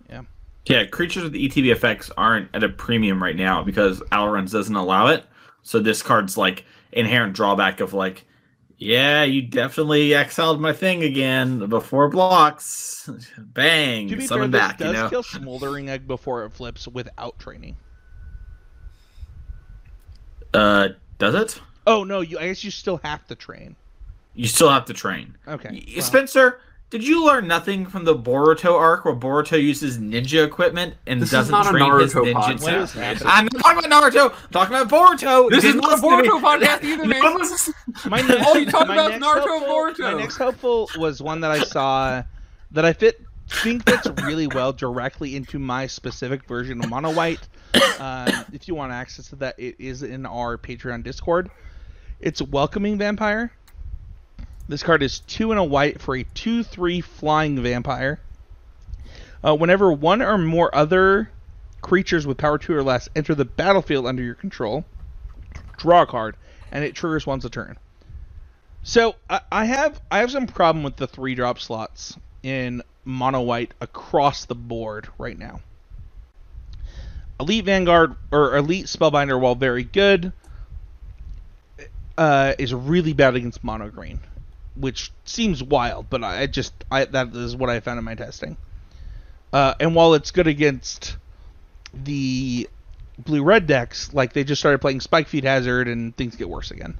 A: Yeah, Yeah, creatures with ETB effects aren't at a premium right now because Alrund's doesn't allow it. So this card's like inherent drawback of like, yeah, you definitely exiled my thing again before blocks. [laughs] Bang,
B: To be fair,
A: summon
B: this
A: back.
B: does
A: You know,
B: kill Smoldering Egg before it flips without training.
A: uh, does it?
B: Oh no, you I guess you still have to train.
A: You still have to train.
B: Okay.
A: Y-
B: well,
A: Spencer, did you learn nothing from the Boruto arc where Boruto uses ninja equipment and
C: This
A: doesn't
C: not a
A: train his
C: Naruto
A: ninja?
C: podcast.
B: What is happening?
A: I'm not talking about Naruto. I'm talking about Boruto.
C: This
A: You
C: is
A: didn't
C: not a
A: listen to me.
C: Boruto podcast either, [laughs] man.
A: No
B: my [laughs] next,
C: All you talk about is
B: next
C: Naruto
B: hopeful,
C: Boruto.
B: My next helpful was one that I saw that I fit think fits really well directly into my specific version of Mono White. [coughs] Um, if you want access to that, it is in our Patreon Discord. It's Welcoming Vampire. This card is two and a white for a two-three flying vampire. Uh, whenever one or more other creatures with power two or less enter the battlefield under your control, draw a card, and it triggers once a turn. So I, I have I have some problem with the three drop slots in mono white across the board right now. Elite Vanguard or Elite Spellbinder, while very good, uh, is really bad against mono green, which seems wild, but I just I that is what I found in my testing. Uh, and while it's good against the blue red decks, like they just started playing Spikefield Hazard and things get worse again.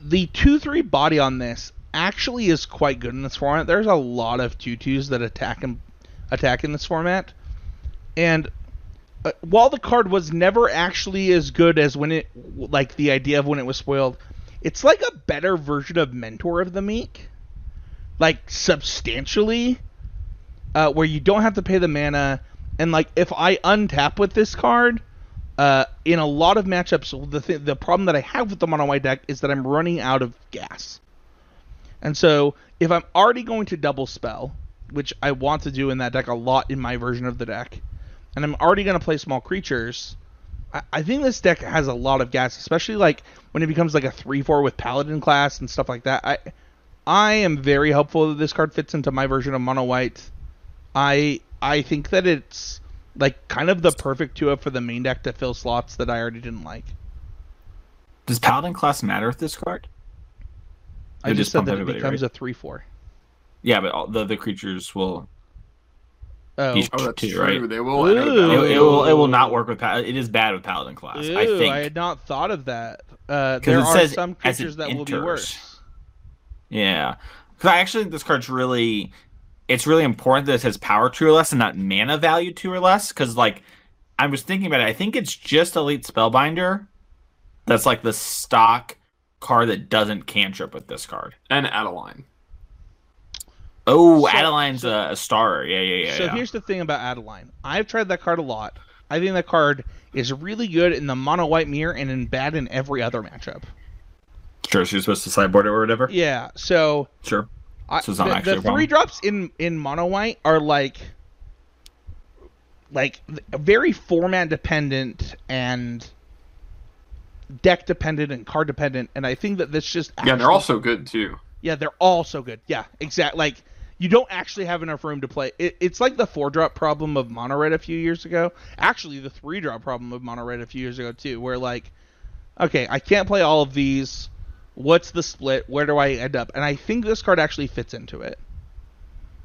B: The 2 3 body on this actually is quite good in this format. There's a lot of 2 2s that attack and attack in this format. And uh, while the card was never actually as good as when it, like the idea of when it was spoiled, it's like a better version of Mentor of the Meek. Like, substantially uh, where you don't have to pay the mana. And like, if I untap with this card, uh, in a lot of matchups, the th- the problem that I have with the mono white deck is that I'm running out of gas. And so, if I'm already going to double spell, which I want to do in that deck a lot in my version of the deck, and I'm already going to play small creatures, I-, I think this deck has a lot of gas, especially like when it becomes like a three-four with Paladin class and stuff like that. I I am very hopeful that this card fits into my version of mono white. I I think that it's like kind of the perfect two up for the main deck to fill slots that I already didn't like.
A: Does Paladin class matter with this card?
B: I just
A: just
B: said that it becomes
A: right?
B: a three four.
A: Yeah, but all the the creatures will.
B: Oh,
A: Be-
C: Oh, that's
A: Too,
C: true.
A: right?
C: They will.
B: Ooh.
A: It, it will. It will not work with. Pal- It is bad with Paladin class. I think.
B: I had not thought of that. Uh,
A: 'Cause
B: there
A: it
B: are
A: says
B: some creatures that will be worse.
A: Yeah, because I actually think this card's really it's really important that it says power two or less and not mana value two or less. Because like I was thinking about it, I think it's just Elite Spellbinder that's like the stock card that doesn't cantrip with this card.
C: And Adeline.
A: Oh,
B: So-
A: Adeline's
B: so-
A: a, a star. Yeah, yeah, yeah.
B: so
A: yeah.
B: here's the thing about Adeline. I've tried that card a lot. I think that card is really good in the mono white mirror and in bad in every other matchup.
A: Sure, she's supposed to sideboard it or whatever.
B: Yeah, so
A: Sure. So it's not
B: the,
A: actually
B: the
A: a
B: three drops in in mono white are like like very format dependent and deck dependent and card dependent and I think that this just
C: Yeah, they're
B: actually-
C: also good too.
B: yeah they're all so good yeah exactly. like you don't actually have enough room to play. It, it's like the four drop problem of mono red a few years ago. Actually the three drop problem of mono red a few years ago too where like okay I can't play all of these. What's the split? Where do I end up? And I think this card actually fits into it.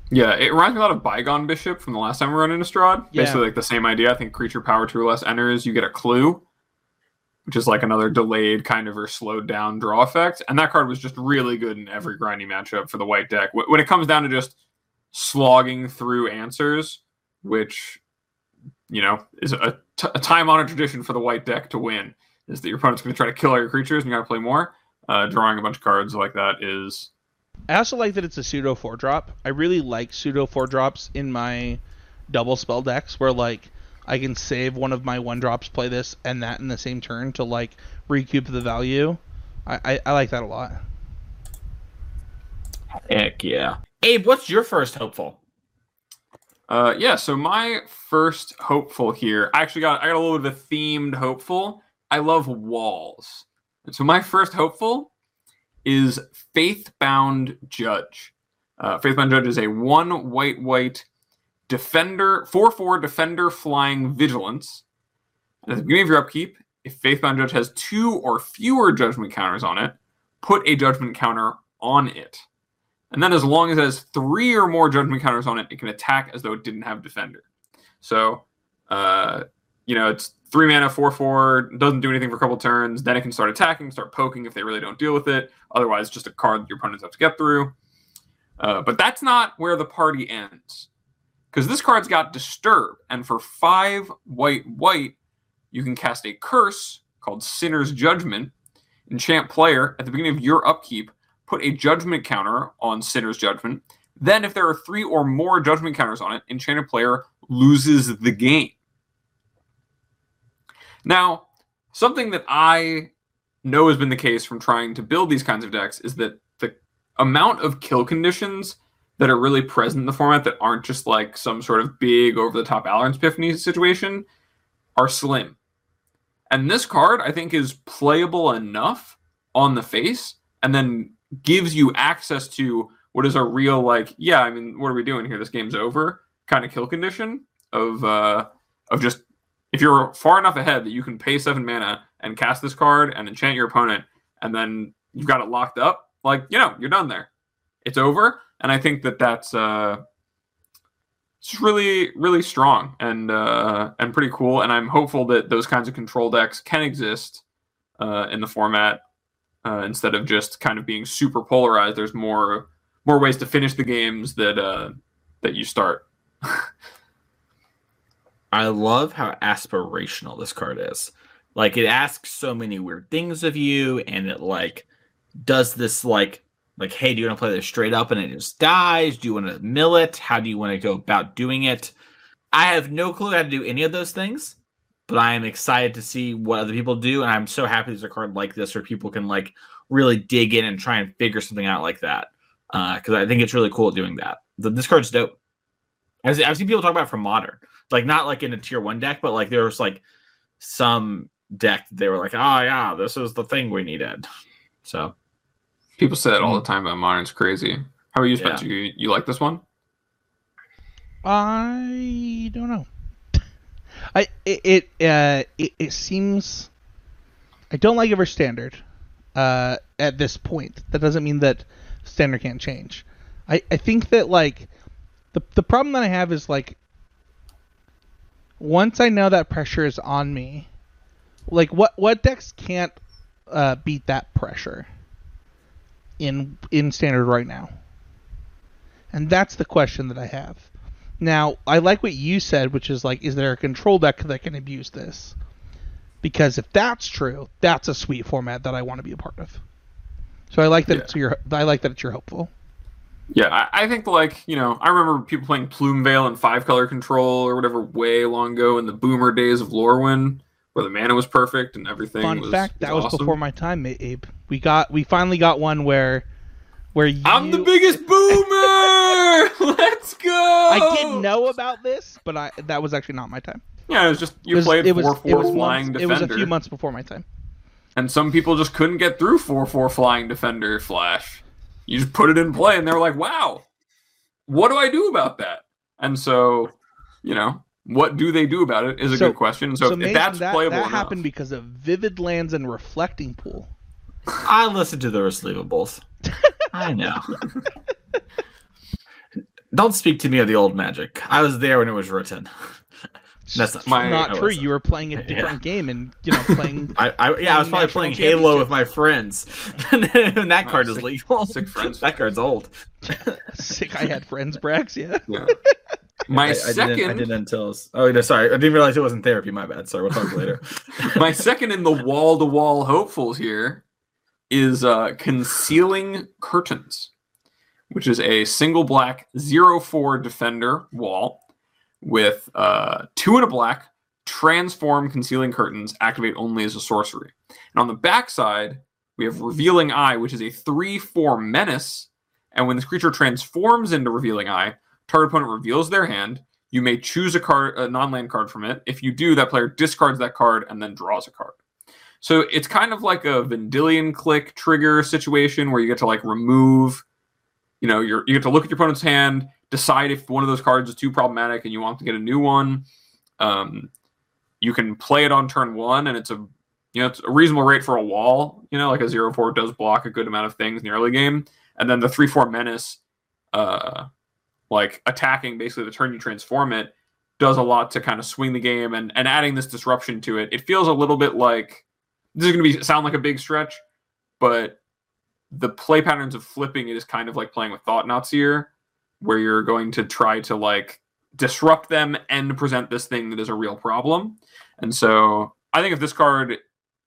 C: Yeah, it reminds me a lot of Bygone Bishop from the last time we run in Innistrad.
B: Yeah.
C: Basically, like the same idea. I think creature power two or less enters, you get a clue, which is like another delayed kind of or slowed down draw effect. And that card was just really good in every grinding matchup for the white deck. When it comes down to just slogging through answers, which you know is a, t- a time honored tradition for the white deck to win, is that your opponent's going to try to kill all your creatures and you got to play more. Uh, drawing a bunch of cards like that is
B: I also like that it's a pseudo four drop. I really like pseudo four drops in my double spell decks where like I can save one of my one drops, play this and that in the same turn to like recoup the value. I, I, I like that a lot.
A: Heck yeah. Abe, what's your first hopeful?
C: Uh, yeah. So my first hopeful here, I actually got I got a little bit of a themed hopeful. I love walls, and so my first hopeful is Faithbound Judge. Uh, Faithbound Judge is a one white white defender four four defender flying vigilance. At the beginning of your upkeep, if Faithbound Judge has two or fewer judgment counters on it, put a judgment counter on it. And then as long as it has three or more judgment counters on it, it can attack as though it didn't have defender. So, uh, you know, it's three mana, four four, doesn't do anything for a couple turns. Then it can start attacking, start poking if they really don't deal with it. Otherwise, just a card that your opponents have to get through. Uh, but that's not where the party ends, because this card's got disturb, and for five white white, you can cast a curse called Sinner's Judgment. Enchant player at the beginning of your upkeep put a judgment counter on Sinner's Judgment. Then, if there are three or more judgment counters on it, Enchanted player loses the game. Now, something that I know has been the case from trying to build these kinds of decks is that the amount of kill conditions that are really present in the format that aren't just like some sort of big over the top Alrund's Epiphany situation are slim. And this card, I think, is playable enough on the face and then gives you access to what is a real, like, yeah, I mean, what are we doing here? This game's over kind of kill condition of uh of just if you're far enough ahead that you can pay seven mana and cast this card and enchant your opponent, and then you've got it locked up, like, you know, you're done there. It's over. And I think that that's uh it's really really strong and uh, and pretty cool. And I'm hopeful that those kinds of control decks can exist uh, in the format uh, instead of just kind of being super polarized. There's more more ways to finish the games that uh, that you start. [laughs]
A: I love how aspirational this card is. Like it asks so many weird things of you, and it like does this like like hey, do you want to play this straight up and it just dies? Do you want to mill it? How do you want to go about doing it? I have no clue how to do any of those things, but I am excited to see what other people do, and I'm so happy there's a card like this where people can like really dig in and try and figure something out like that. Uh, because I think it's really cool doing that. The, this card's dope. I've, I've seen people talk about it from modern like not like in a tier one deck, but like there was like some deck they were like, oh yeah, this is the thing we needed. So
C: People say that all the time about modern. It's crazy. How are you,
A: Yeah.
C: Spencer? You, you like this one?
B: I don't know. I it it, uh, it it seems I don't like it for standard. Uh, at this point, that doesn't mean that standard can't change. I I think that like the the problem that I have is like once I know that pressure is on me, like what what decks can't uh, beat that pressure in in standard right now. And that's the question that I have. Now, I like what you said, which is like, is there a control deck that can abuse this? Because if that's true, that's a sweet format that I want to be a part of. So I like that
C: Yeah.
B: it's your. I like that it's your hopeful.
C: Yeah, I, I think like you know, I remember people playing Plumeveil and five color control or whatever way long ago in the boomer days of Lorwyn, where the mana was perfect and everything.
B: Fun
C: was,
B: fact: that was
C: awesome.
B: before my time, Abe. We got. We finally got one where, where you.
C: I'm the biggest [laughs] boomer. [laughs] Let's go.
B: I didn't know about this, but I that was actually not my time.
C: Yeah, it was just you
B: it was,
C: played
B: it was,
C: four four
B: was
C: flying
B: months,
C: defender,
B: It was a few months before my time.
C: and some people just couldn't get through four four flying defender flash. You just put it in play, and they were like, "Wow, what do I do about that?" And so, you know, what do they do about it is a
B: So-
C: good question. So, if
B: Mason,
C: that's
B: that,
C: playable,
B: that
C: enough-
B: happened because of Vivid Lands and Reflecting Pool.
A: I listened to the receivables. [laughs] I know. Don't speak to me of the old magic. I was there when it was written. That's not
C: My-
B: not true. You were playing a
A: Yeah.
B: different game and you know playing. [laughs]
A: I, I yeah, I was probably playing Halo with my friends, and [laughs] that
C: Oh,
A: card is
C: sick-
A: legal.
C: sick friends.
A: that card's old.
B: sick. I had friends, Brax. Yeah.
C: Yeah. My
A: I, I
C: second,
A: didn't, I didn't until. Oh no, sorry, I didn't realize it wasn't therapy. My bad. Sorry, we'll talk later. [laughs] [laughs]
C: my second in the wall to wall hopefuls here is uh, concealing curtains, which is a single black zero four defender wall with uh, two and a black transform concealing curtains activate only as a sorcery. And on the backside, we have revealing eye, which is a three four menace. And when this creature transforms into revealing eye, target opponent reveals their hand. You may choose a card, a non-land card from it. If you do, that player discards that card and then draws a card. So it's kind of like a Vendilion Clique trigger situation where you get to like remove, you know, you're, you get to look at your opponent's hand, decide if one of those cards is too problematic and you want to get a new one. Um, you can play it on turn one, and it's a you know it's a reasonable rate for a wall. You know, like a zero four does block a good amount of things in the early game, and then the three four menace, uh, like attacking basically the turn you transform it does a lot to kind of swing the game and and adding this disruption to it. It feels a little bit like this is going to be sound like a big stretch, but the play patterns of flipping it is kind of like playing with Thought-Knot Seer, where you're going to try to like disrupt them and present this thing that is a real problem. And so I think if this card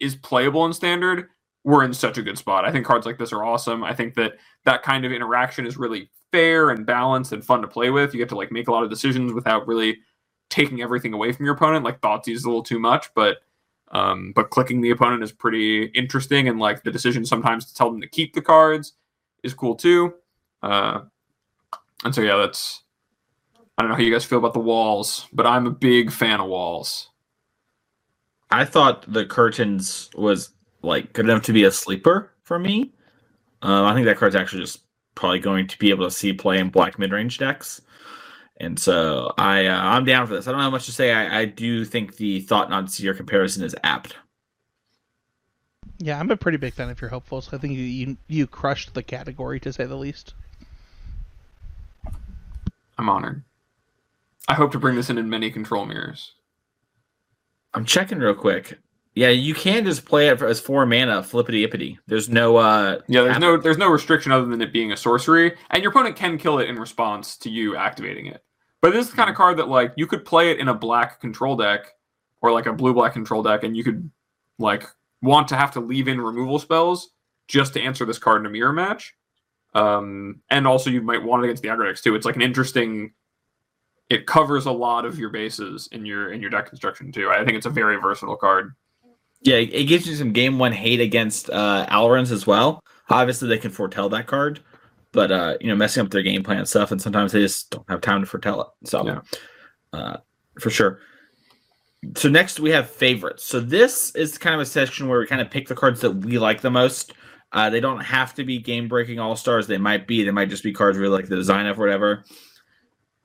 C: is playable in standard, we're in such a good spot. I think cards like this are awesome. I think that that kind of interaction is really fair and balanced and fun to play with. You get to like make a lot of decisions without really taking everything away from your opponent. Like Thoughtseize is a little too much, but um, but clicking the opponent is pretty interesting, and like the decision sometimes to tell them to keep the cards is cool too. Uh, and so yeah, that's I don't know how you guys feel about the walls, but I'm a big fan of walls.
A: I thought the curtains was like good enough to be a sleeper for me. Um, I think that card's actually just probably going to be able to see play in black mid range decks, and so I uh, I'm down for this. I don't have much to say. I, I do think the Thought-Knot Seer comparison is apt.
B: Yeah, I'm a pretty big fan of your hopefuls. So I think you, you you crushed the category to say the least.
C: I'm honored. I hope to bring this in in many control mirrors.
A: I'm checking real quick. Yeah, you can just play it as four mana, flippity ippity. There's no uh
C: Yeah, there's no there's no restriction other than it being a sorcery, and your opponent can kill it in response to you activating it. But this is the kind of card that like you could play it in a black control deck or like a blue black control deck, and you could like want to have to leave in removal spells just to answer this card in a mirror match. Um, and also you might want it against the aggro decks too. It's like an interesting. It covers a lot of your bases in your in your deck construction too. I think it's a very versatile card.
A: Yeah, it gives you some game one hate against uh as well. Obviously, they can foretell that card, but uh, you know, messing up their game plan and stuff, and sometimes they just don't have time to foretell it. So,
C: Yeah.
A: uh, for sure. So next we have favorites. So this is kind of a section where we kind of pick the cards that we like the most. Uh, they don't have to be game breaking all stars. They might be. They might just be cards we like the design of, or whatever.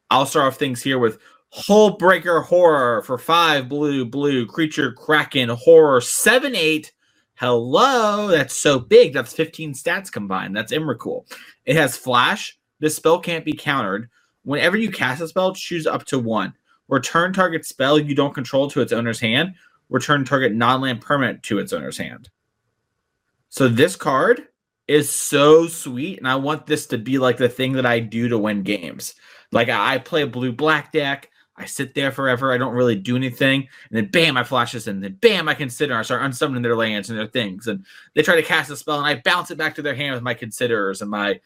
A: I'll start off things here with Hullbreaker Horror for five blue, blue, creature, kraken, horror, seven, eight. Hello, that's so big. That's 15 stats combined. That's Emrakul. It has flash. This spell can't be countered. Whenever you cast a spell, choose up to one. Return target spell you don't control to its owner's hand. Return target non land permanent to its owner's hand. So this card is so sweet, and I want this to be like the thing that I do to win games. Like I play a blue black deck. I sit there forever. I don't really do anything. And then bam, I flash this and then bam, I consider. I start unsummoning their lands and their things. And they try to cast a spell and I bounce it back to their hand with my considerers and my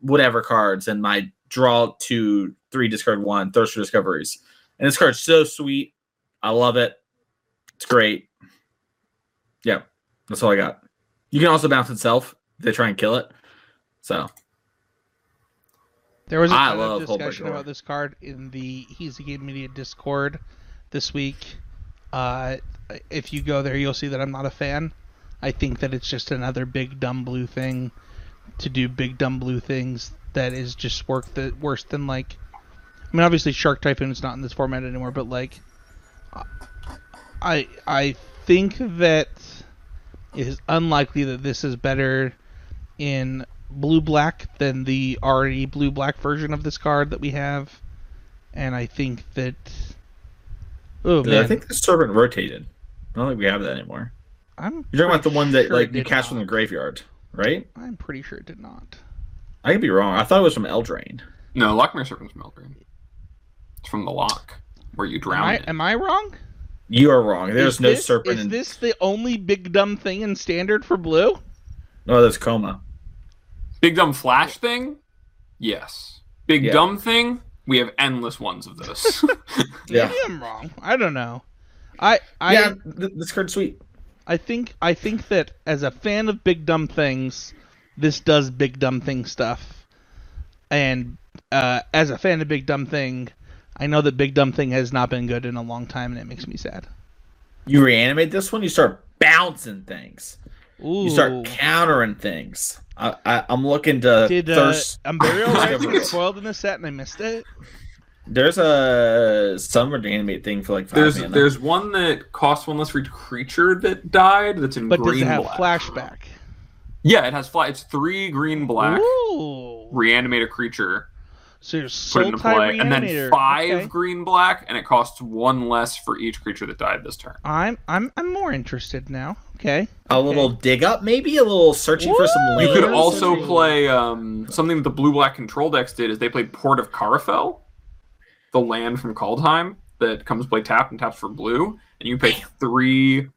A: whatever cards and my draw two, three, discard one, thirst for discoveries. And this card's so sweet. I love it. It's great. Yeah, that's all I got. You can also bounce itself. They try and kill it. So
B: There was a
A: I
B: ton of discussion about this card in the He's the Game Media Discord this week. Uh, if you go there, you'll see that I'm not a fan. I think that it's just another big dumb blue thing to do big dumb blue things that is just work that worse than like. I mean, obviously Shark Typhoon is not in this format anymore, but like, I I think that it is unlikely that this is better in blue black than the already blue black version of this card that we have, and I think that. Oh
A: Yeah,
B: man,
A: I think the servant rotated. I don't think we have that anymore.
B: I'm.
A: You're talking about the one that
B: sure
A: like you
B: did
A: cast from the graveyard, right?
B: I'm pretty sure it did not.
A: I could be wrong. I thought it was from Eldraine.
C: No, Lochmere Serpent's Meldrain. It's from the lock where you
B: Am
C: drown
B: I,
C: it.
B: am I wrong?
A: You are wrong. There's
B: Is
A: no
B: this,
A: serpent
B: Is
A: in.
B: this the only big dumb thing in standard for blue?
A: No, that's Koma.
C: Big dumb flash thing? Yes. Big
A: Yeah.
C: dumb thing? We have endless ones of those. [laughs]
A: Yeah.
B: Maybe I'm wrong. I don't know. I I
A: yeah, th- this card's sweet.
B: I think I think that as a fan of big dumb things, this does big dumb thing stuff. And uh, as a fan of big dumb thing, I know that big dumb thing has not been good in a long time, and it makes me sad.
A: You reanimate this one, you start bouncing things.
B: Ooh.
A: You start countering things. I, I, I'm looking to
B: Did uh,
A: thirst.
B: Imperial [laughs] Rising
A: Discovery.
B: get spoiled in this set and I missed it?
A: There's a summer animate thing for like five
C: there's
A: mana.
C: there's one that costs one less for each creature that died that's in
B: But does it have
C: black.
B: flashback?
C: Yeah, it has fly. It's three green black.
B: Ooh.
C: Reanimate a creature,
B: So there's
C: put it
B: Soul
C: into play, and then five
B: Okay.
C: green black, and it costs one less for each creature that died this turn.
B: I'm I'm I'm more interested now. Okay.
A: a little dig up, maybe a little searching for some
B: Woo!
C: You could also play um, something that the blue black control decks did is they played Port of Karfell, the land from Kaldheim that comes play tap and taps for blue, and you pay three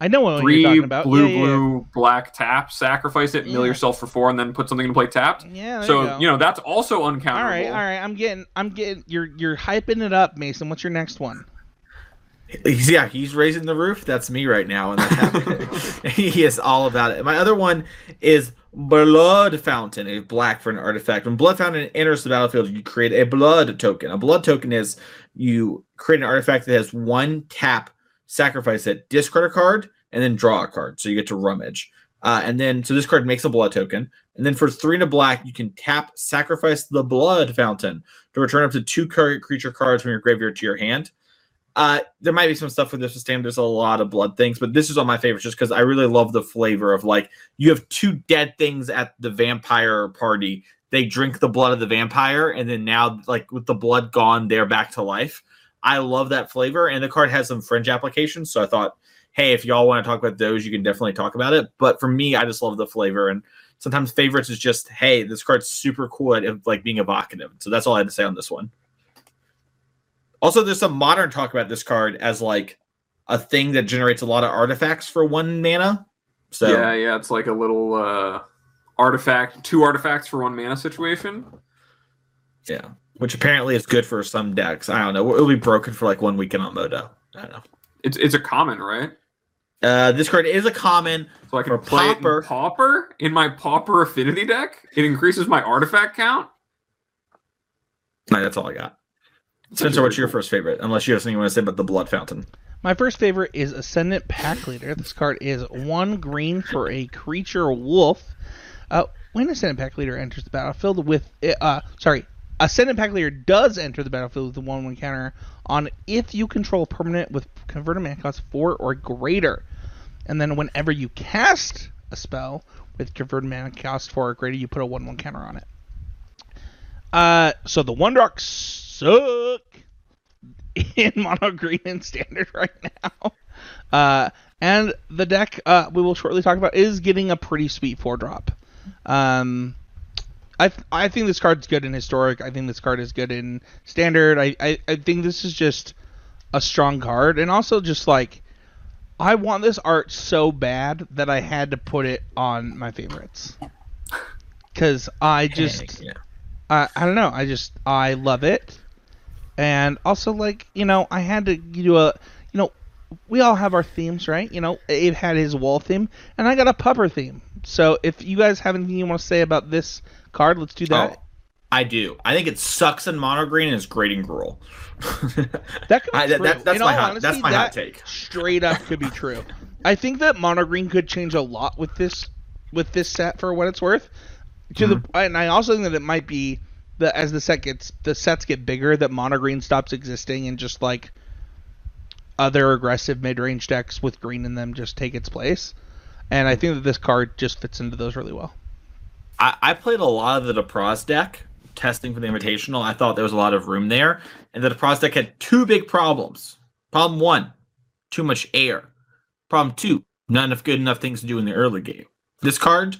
B: I know what you're
C: three
B: talking about.
C: blue
B: yeah, yeah,
C: blue black tap, sacrifice it, mill
B: Yeah.
C: yourself for four, and then put something to play tapped.
B: Yeah. there
C: so
B: you, go.
C: you know that's also uncounterable.
B: All right, all right. I'm getting, I'm getting. You're, you're hyping it up, Mason. What's your next one?
A: He's- Yeah, he's raising the roof. That's me right now, and that's happening. [laughs] [laughs] he is all about it. My other one is Blood Fountain, a black for an artifact. When Blood Fountain enters the battlefield, you create a blood token. A blood token is you create an artifact that has one tap, sacrifice it, discard a card, and then draw a card. So you get to rummage. Uh, and then, so this card makes a blood token. And then for three and a black, you can tap, sacrifice the Blood Fountain to return up to two creature cards from your graveyard to your hand. Uh, there might be some stuff with this system. There's a lot of blood things, but this is all my favorites just because I really love the flavor of like you have two dead things at the vampire party. They drink the blood of the vampire, and then now, like with the blood gone, they're back to life. I love that flavor, and the card has some fringe applications. So I thought, hey, if y'all want to talk about those, you can definitely talk about it. But for me, I just love the flavor, and sometimes favorites is just, hey, this card's super cool at like being evocative. So that's all I had to say on this one. Also, there's some modern talk about this card as like a thing that generates a lot of artifacts for one mana. So
C: yeah, yeah, it's like a little uh, artifact, two artifacts for one mana situation.
A: yeah, which apparently is good for some decks. I don't know. It'll be broken for like one weekend on Moto. I don't know.
C: It's it's a common, right?
A: Uh, this card is a common.
C: So I can
A: For
C: play
A: Pauper.
C: it in Pauper in my Pauper affinity deck. It increases my artifact count.
A: No, that's all I got. Spencer, what's your first favorite? Unless you have something you want to say about the Blood Fountain.
B: My first favorite is Ascendant Pack Leader. This card is one green for a creature wolf. Uh, when Ascendant Pack Leader enters the battlefield with, uh, sorry, Ascendant Leader does enter the battlefield with a one-one counter on if you control permanent with converted mana cost four or greater, and then whenever you cast a spell with converted mana cost four or greater, you put a one-one counter on it. Uh, so the one suck [laughs] in mono green and standard right now. Uh, And the deck uh, we will shortly talk about is getting a pretty sweet four drop. Um, I I think this card's good in historic. I think this card is good in standard. I, I, I think this is just a strong card, and also just like I want this art so bad that I had to put it on my favorites [laughs] because I just
A: Yeah.
B: I I don't know. I just I love it, and also like you know I had to do a you know we all have our themes right. You know Abe had his wall theme, and I got a pupper theme. So if you guys have anything you want to say about this card, let's do that.
A: Oh, I do. I think it sucks in mono green and is great in Gruul. [laughs]
B: That could be
A: I-
B: true.
A: that- that's my hot-
B: honesty,
A: that's my
B: that
A: hot take.
B: Straight up could be true. [laughs] I think that mono green could change a lot with this with this set for what it's worth. To
A: Mm-hmm.
B: the and I also think that it might be that as the set gets the sets get bigger that mono green stops existing and just like other aggressive mid range decks with green in them just take its place. And I think that this card just fits into those really well.
A: I, I played a lot of the DePros deck testing for the Invitational. I thought there was a lot of room there, and the DePros deck had two big problems. Problem one, too much air. Problem two, not enough good enough things to do in the early game. This card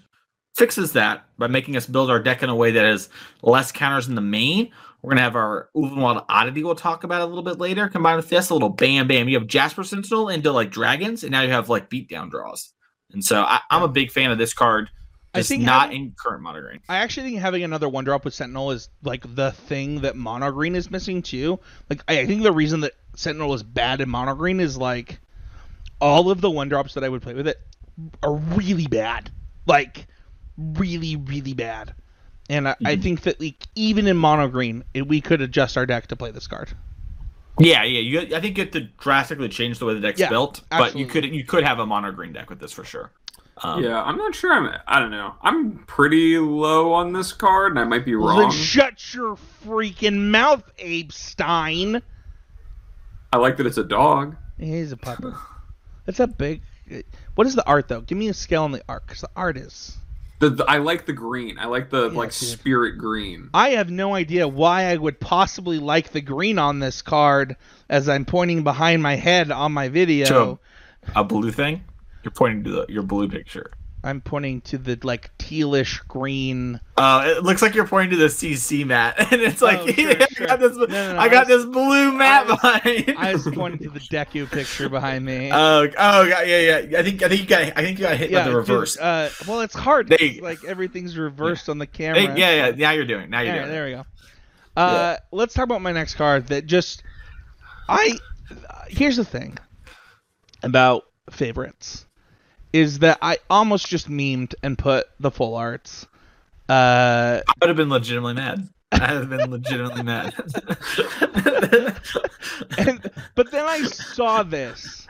A: fixes that by making us build our deck in a way that has less counters in the main. We're gonna have our Ulvenwald Oddity we'll talk about a little bit later. Combined with this, a little bam bam. You have Jasper Sentinel into like dragons, and now you have like beatdown draws. And so I, I'm a big fan of this card.
B: I think
A: not
B: having-
A: in current mono green.
B: I actually think having another one drop with Sentinel is like the thing that Mono Green is missing too. Like I think the reason that Sentinel is bad in Mono Green is like all of the one drops that I would play with it are really bad. Like really, really bad. And I, I mm-hmm. think that like even in Mono Green, it, we could adjust our deck to play this card.
A: Yeah, yeah. You, I think you have to drastically change the way the deck's
B: Yeah,
A: built, but you could you could have a mono green deck with this for sure. Um,
C: yeah, I'm not sure. I'm. I don't know. I'm pretty low on this card, and I might be wrong.
B: Then shut your freaking mouth, Abe Stein.
C: I like that it's a dog.
B: He's a puppet. [laughs] It's a big. What is the art though? Give me a scale on the art, because the art is.
C: The, the- I like the green. I like the
B: Yeah,
C: like
B: dude.
C: spirit green.
B: I have no idea why I would possibly like the green on this card, as I'm pointing behind my head on my video.
A: So- a blue thing. You're pointing to the, your blue picture.
B: I'm pointing to the like tealish green.
A: Uh, it looks like you're pointing to the CC mat, [laughs] and it's like
B: Oh, sure, [laughs]
A: I
B: sure.
A: got this.
B: No, no, no,
A: I
B: I
A: got
B: was-
A: this blue mat
B: was-
A: behind.
B: I was pointing to the Deku picture behind me. [laughs]
A: Oh, oh, yeah, yeah, yeah. I think, I think you got, I think you got hit by the
B: dude,
A: reverse.
B: uh, well, it's hard.
A: You
B: like everything's reversed on the camera.
A: yeah, yeah. Now you're doing. Now you're doing.
B: there we go. Uh, Let's talk about my next card. That just, I. Here's the thing about favorites, is that I almost just memed and put the full arts. Uh,
A: I would have been legitimately mad. I would have been legitimately mad. [laughs]
B: and but then I saw this,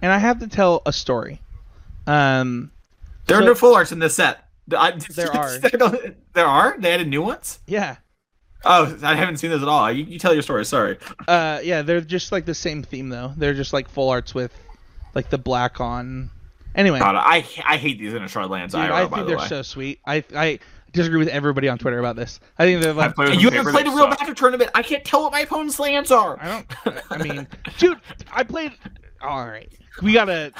B: and I have to tell a story. Um,
A: there are no full arts in this set. I,
B: There are.
A: there are. They added new ones.
B: yeah.
A: Oh, I haven't seen those at all. You, you tell your story. Sorry.
B: Uh, yeah, they're just like the same theme though. They're just like full arts with, like the black on. Anyway,
A: God, I I hate these Innistrad lands.
B: dude,
A: IRL,
B: I
A: by
B: think
A: the
B: they're
A: way.
B: so sweet. I I disagree with everybody on Twitter about this. I think they're like.
A: you haven't played a real
C: suck.
A: Magic tournament. I can't tell what my opponent's lands are.
B: I don't. I mean, dude, I played. All right, we gotta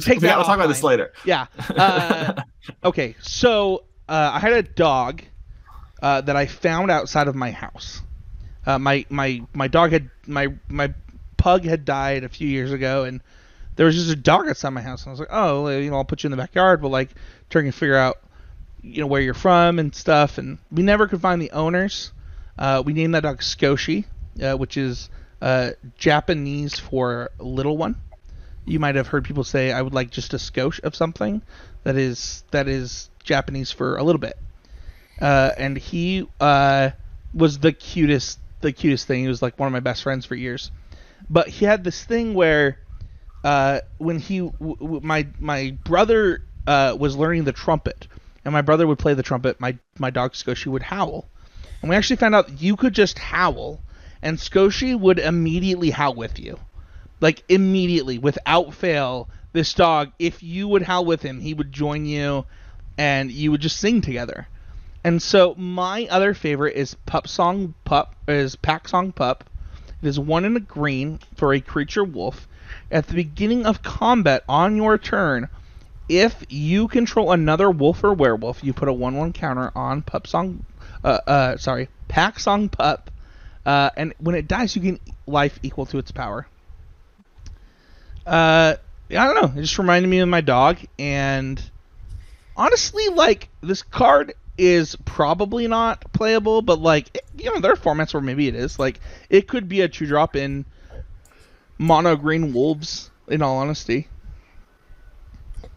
B: take
A: we
B: that.
A: gotta talk about this later.
B: Yeah. Uh, okay, so uh, I had a dog uh, that I found outside of my house. Uh, my my my dog had my my pug had died a few years ago, and there was just a dog outside my house. And I was like, oh, you know, I'll put you in the backyard. But like, trying to figure out, you know, where you're from and stuff. And we never could find the owners. Uh, we named that dog Skoshi, uh, which is uh, Japanese for little one. You might have heard people say, "I would like just a skosh of something." That is that is Japanese for a little bit. Uh, and he uh, was the cutest, the cutest thing. He was like one of my best friends for years. But he had this thing where, uh, when he, w- w- my my brother uh, was learning the trumpet, and my brother would play the trumpet. My my dog Skoshi would howl, and we actually found out you could just howl, and Skoshi would immediately howl with you, like immediately without fail. This dog, if you would howl with him, he would join you, and you would just sing together. And so my other favorite is Pup Song Pup is Pack Song Pup. It is one in a green for a creature wolf. At the beginning of combat on your turn, if you control another wolf or werewolf, you put a one-one counter on Pup Song. Uh, uh, sorry, Pack Song Pup. Uh, and when it dies, you gain life equal to its power. Uh, I don't know. It just reminded me of my dog, and honestly, like this card is probably not playable, but like it, you know, there are formats where maybe it is. Like it could be a two drop in mono green wolves. In all honesty,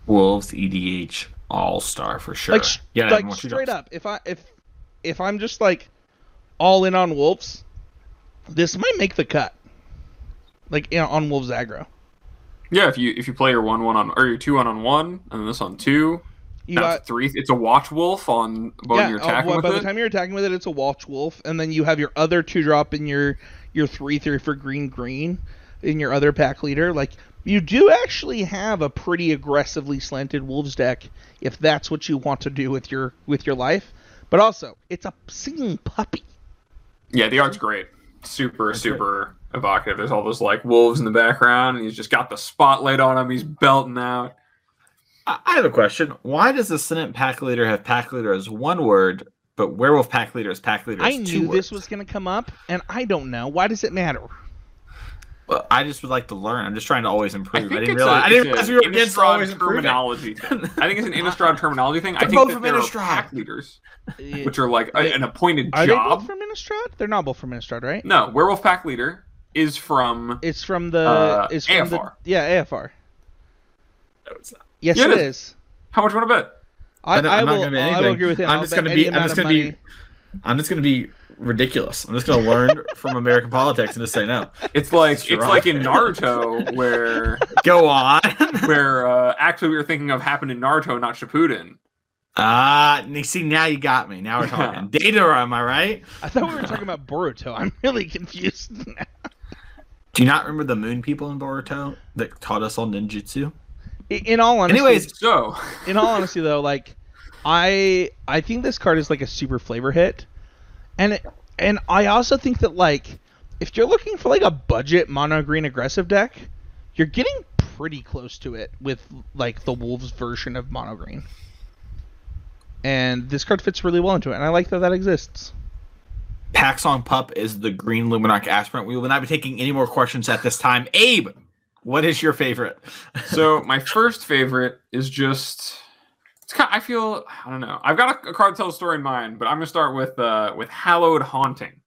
A: Wolves EDH All Star for sure.
B: like
A: yeah,
B: like straight
A: drops.
B: up, if I if if I'm just like all in on wolves, this might make the cut. Like you know, on wolves aggro.
C: Yeah, if you if you play your one one on or your two one on one and then this on two,
B: You
C: that's
B: got
C: three. It's a Watchwolf on when
B: yeah.
C: you're
B: uh,
C: attacking
B: well,
C: with
B: by
C: it.
B: the time you're attacking with it, it's a Watchwolf, and then you have your other two drop in your your three three for green green in your other pack leader. Like you do actually have a pretty aggressively slanted wolves deck if that's what you want to do with your with your life. But also, it's a singing puppy.
C: Yeah, the art's great. Super, super evocative. There's all those like wolves in the background, and he's just got the spotlight on him. He's belting out.
A: I I have a question. Why does the Ascendant pack leader have pack leader as one word, but werewolf pack leader is pack leader as
B: I
A: two
B: knew
A: words?
B: this was going to come up, and I don't know. Why does it matter?
A: Well, I just would like to learn. I'm just trying to always improve. I,
C: think
A: didn't
C: it's
A: realize.
C: a,
A: I didn't realize we were against always
C: terminology thing. [laughs] I think it's an Innistrad terminology thing.
A: They're
C: think
A: both
C: that
A: from
C: there are
A: Innistrad.
C: pack leaders, which are like a-
B: they-
C: an appointed
B: Are they
C: job.
B: both from Innistrad? They're not both from Innistrad, right?
C: No, werewolf pack leader is from.
B: It's from the.
C: Uh,
B: it's from
C: AFR.
B: the. Yeah, AFR.
A: No, it's not.
B: Yes,
C: Yeah,
B: it
C: it
B: is.
C: is. How much want to bet?
B: I,
A: I don't-
B: I
A: I'm not
B: will.
A: gonna bet
B: I will agree with him.
A: I'm
B: I'll
A: just gonna be- I'm just gonna be- I'm just going to be ridiculous. I'm just going to learn [laughs] from American politics and just say no.
C: It's like
A: Sure.
C: it's like in Naruto where [laughs]
A: Go on. [laughs]
C: where uh, actually we were thinking of happened in Naruto, not Shippuden.
A: Ah, you see, now you got me. Now we're talking data. Am I right?
B: I thought we were talking about Boruto. I'm really confused now.
A: Do you not remember the moon people in Boruto that taught us all ninjutsu?
B: In all honesty,
A: Anyways,
C: So
B: in all honesty though, like I I think this card is like a super flavor hit, and it, and I also think that like if you're looking for like a budget mono green aggressive deck, you're getting pretty close to it with like the wolves version of mono green, and this card fits really well into it, and I like that that exists.
A: Pack Song Pup is the green Luminarch aspirant. We will not be taking any more questions at this time. Abe, what is your favorite?
C: so my first favorite is just it's kind I feel I don't know. I've got a, a card to tell a story in mind, but I'm gonna start with uh with Hallowed Haunting,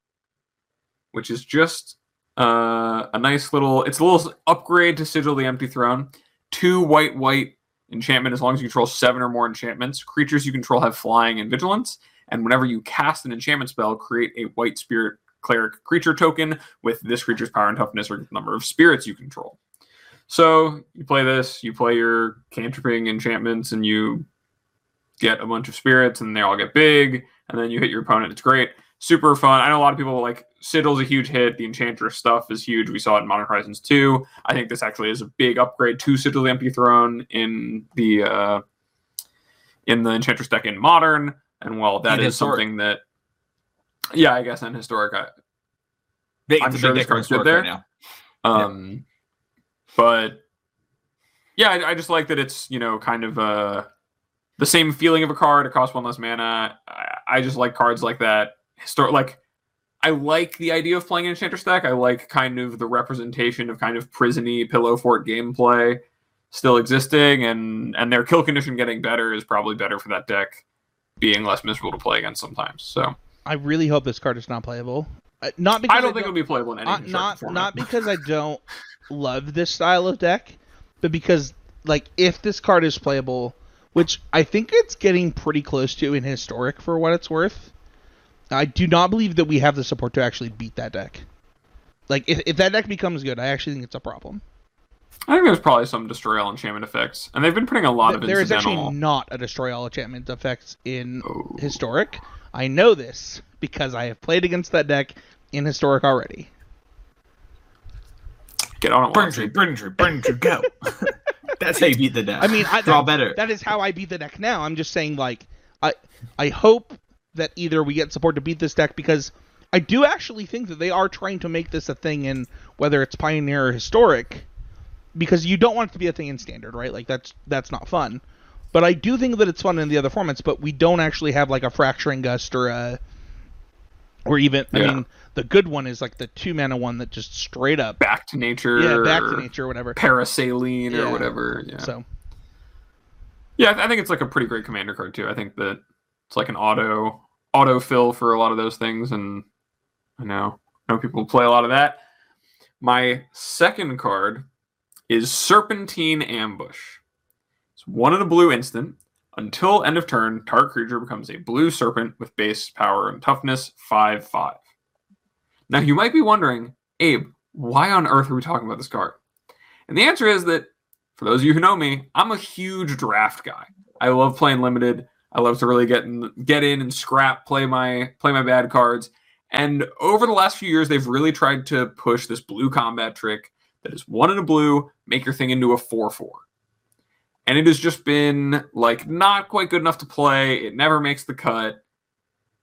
C: which is just uh a nice little it's a little upgrade to Sigil the Empty Throne. Two white white enchantment as long as you control seven or more enchantments. Creatures you control have flying and vigilance, and whenever you cast an enchantment spell, create a white spirit cleric creature token with this creature's power and toughness or number of spirits you control. So you play this, you play your cantripping enchantments, and you get a bunch of spirits, and they all get big, and then you hit your opponent. It's great, super fun. I know a lot of people like Sigil's a huge hit. The Enchantress stuff is huge. We saw it in Modern Horizons 2. I think this actually is a big upgrade to Sigil the Empty Throne in the uh, in the Enchantress deck in Modern. And while that
A: And
C: is
A: historic.
C: something that, yeah, I guess in historic, I,
A: Big,
C: I'm
A: a
C: sure
A: big
C: this card's good there.
A: right now.
C: Um, but yeah, I, I just like that it's you know kind of uh the same feeling of a card. It costs one less mana. I, I just like cards like that. Histor- like I like the idea of playing an Enchantress deck. I like kind of the representation of kind of prisony pillow fort gameplay still existing, and and their kill condition getting better is probably better for that deck being less miserable to play against sometimes. So
B: I really hope this card is not playable. Uh, not because
C: I don't think it'll be playable in any
B: uh, not
C: format.
B: not because I don't [laughs] love this style of deck, but because like if this card is playable, which I think it's getting pretty close to in historic for what it's worth, I do not believe that we have the support to actually beat that deck. Like if, if that deck becomes good, I actually think it's a problem.
C: I think there's probably some destroy all enchantment effects, and they've been putting a lot of
B: there is
C: incidental.
B: actually not a destroy all enchantment effects in
C: Oh.
B: historic. I know this because I have played against that deck in historic already.
C: Get on it,
A: Burn
C: Watson.
A: tree, burn tree, burn tree, go. [laughs] [laughs] That's how you beat the deck.
B: I mean, I, that-
A: better.
B: That is how I beat the deck now. I'm just saying, like, I I hope that either we get support to beat this deck because I do actually think that they are trying to make this a thing in whether it's Pioneer or Historic, because you don't want it to be a thing in Standard, right? Like that's that's not fun. But I do think that it's fun in the other formats. But we don't actually have like a Fracturing Gust or a, or even I mean the good one is like the two mana one that just straight up
C: Back to nature.
B: yeah back to nature or whatever.
C: Parasaline
B: Yeah.
C: or whatever. Yeah.
B: So
C: Yeah, I think it's like a pretty great commander card too. I think that it's like an auto auto fill for a lot of those things, and I know I know people play a lot of that. My second card is Serpentine Ambush. It's one in a blue instant. Until end of turn, target creature becomes a blue serpent with base power and toughness 5 5. Now, you might be wondering, Abe, why on earth are we talking about this card? And the answer is that for those of you who know me, I'm a huge draft guy. I love playing limited. I love to really get in, get in and scrap, play my play my bad cards. And over the last few years, they've really tried to push this blue combat trick that is one in a blue, make your thing into a four four. And it has just been like not quite good enough to play. It never makes the cut.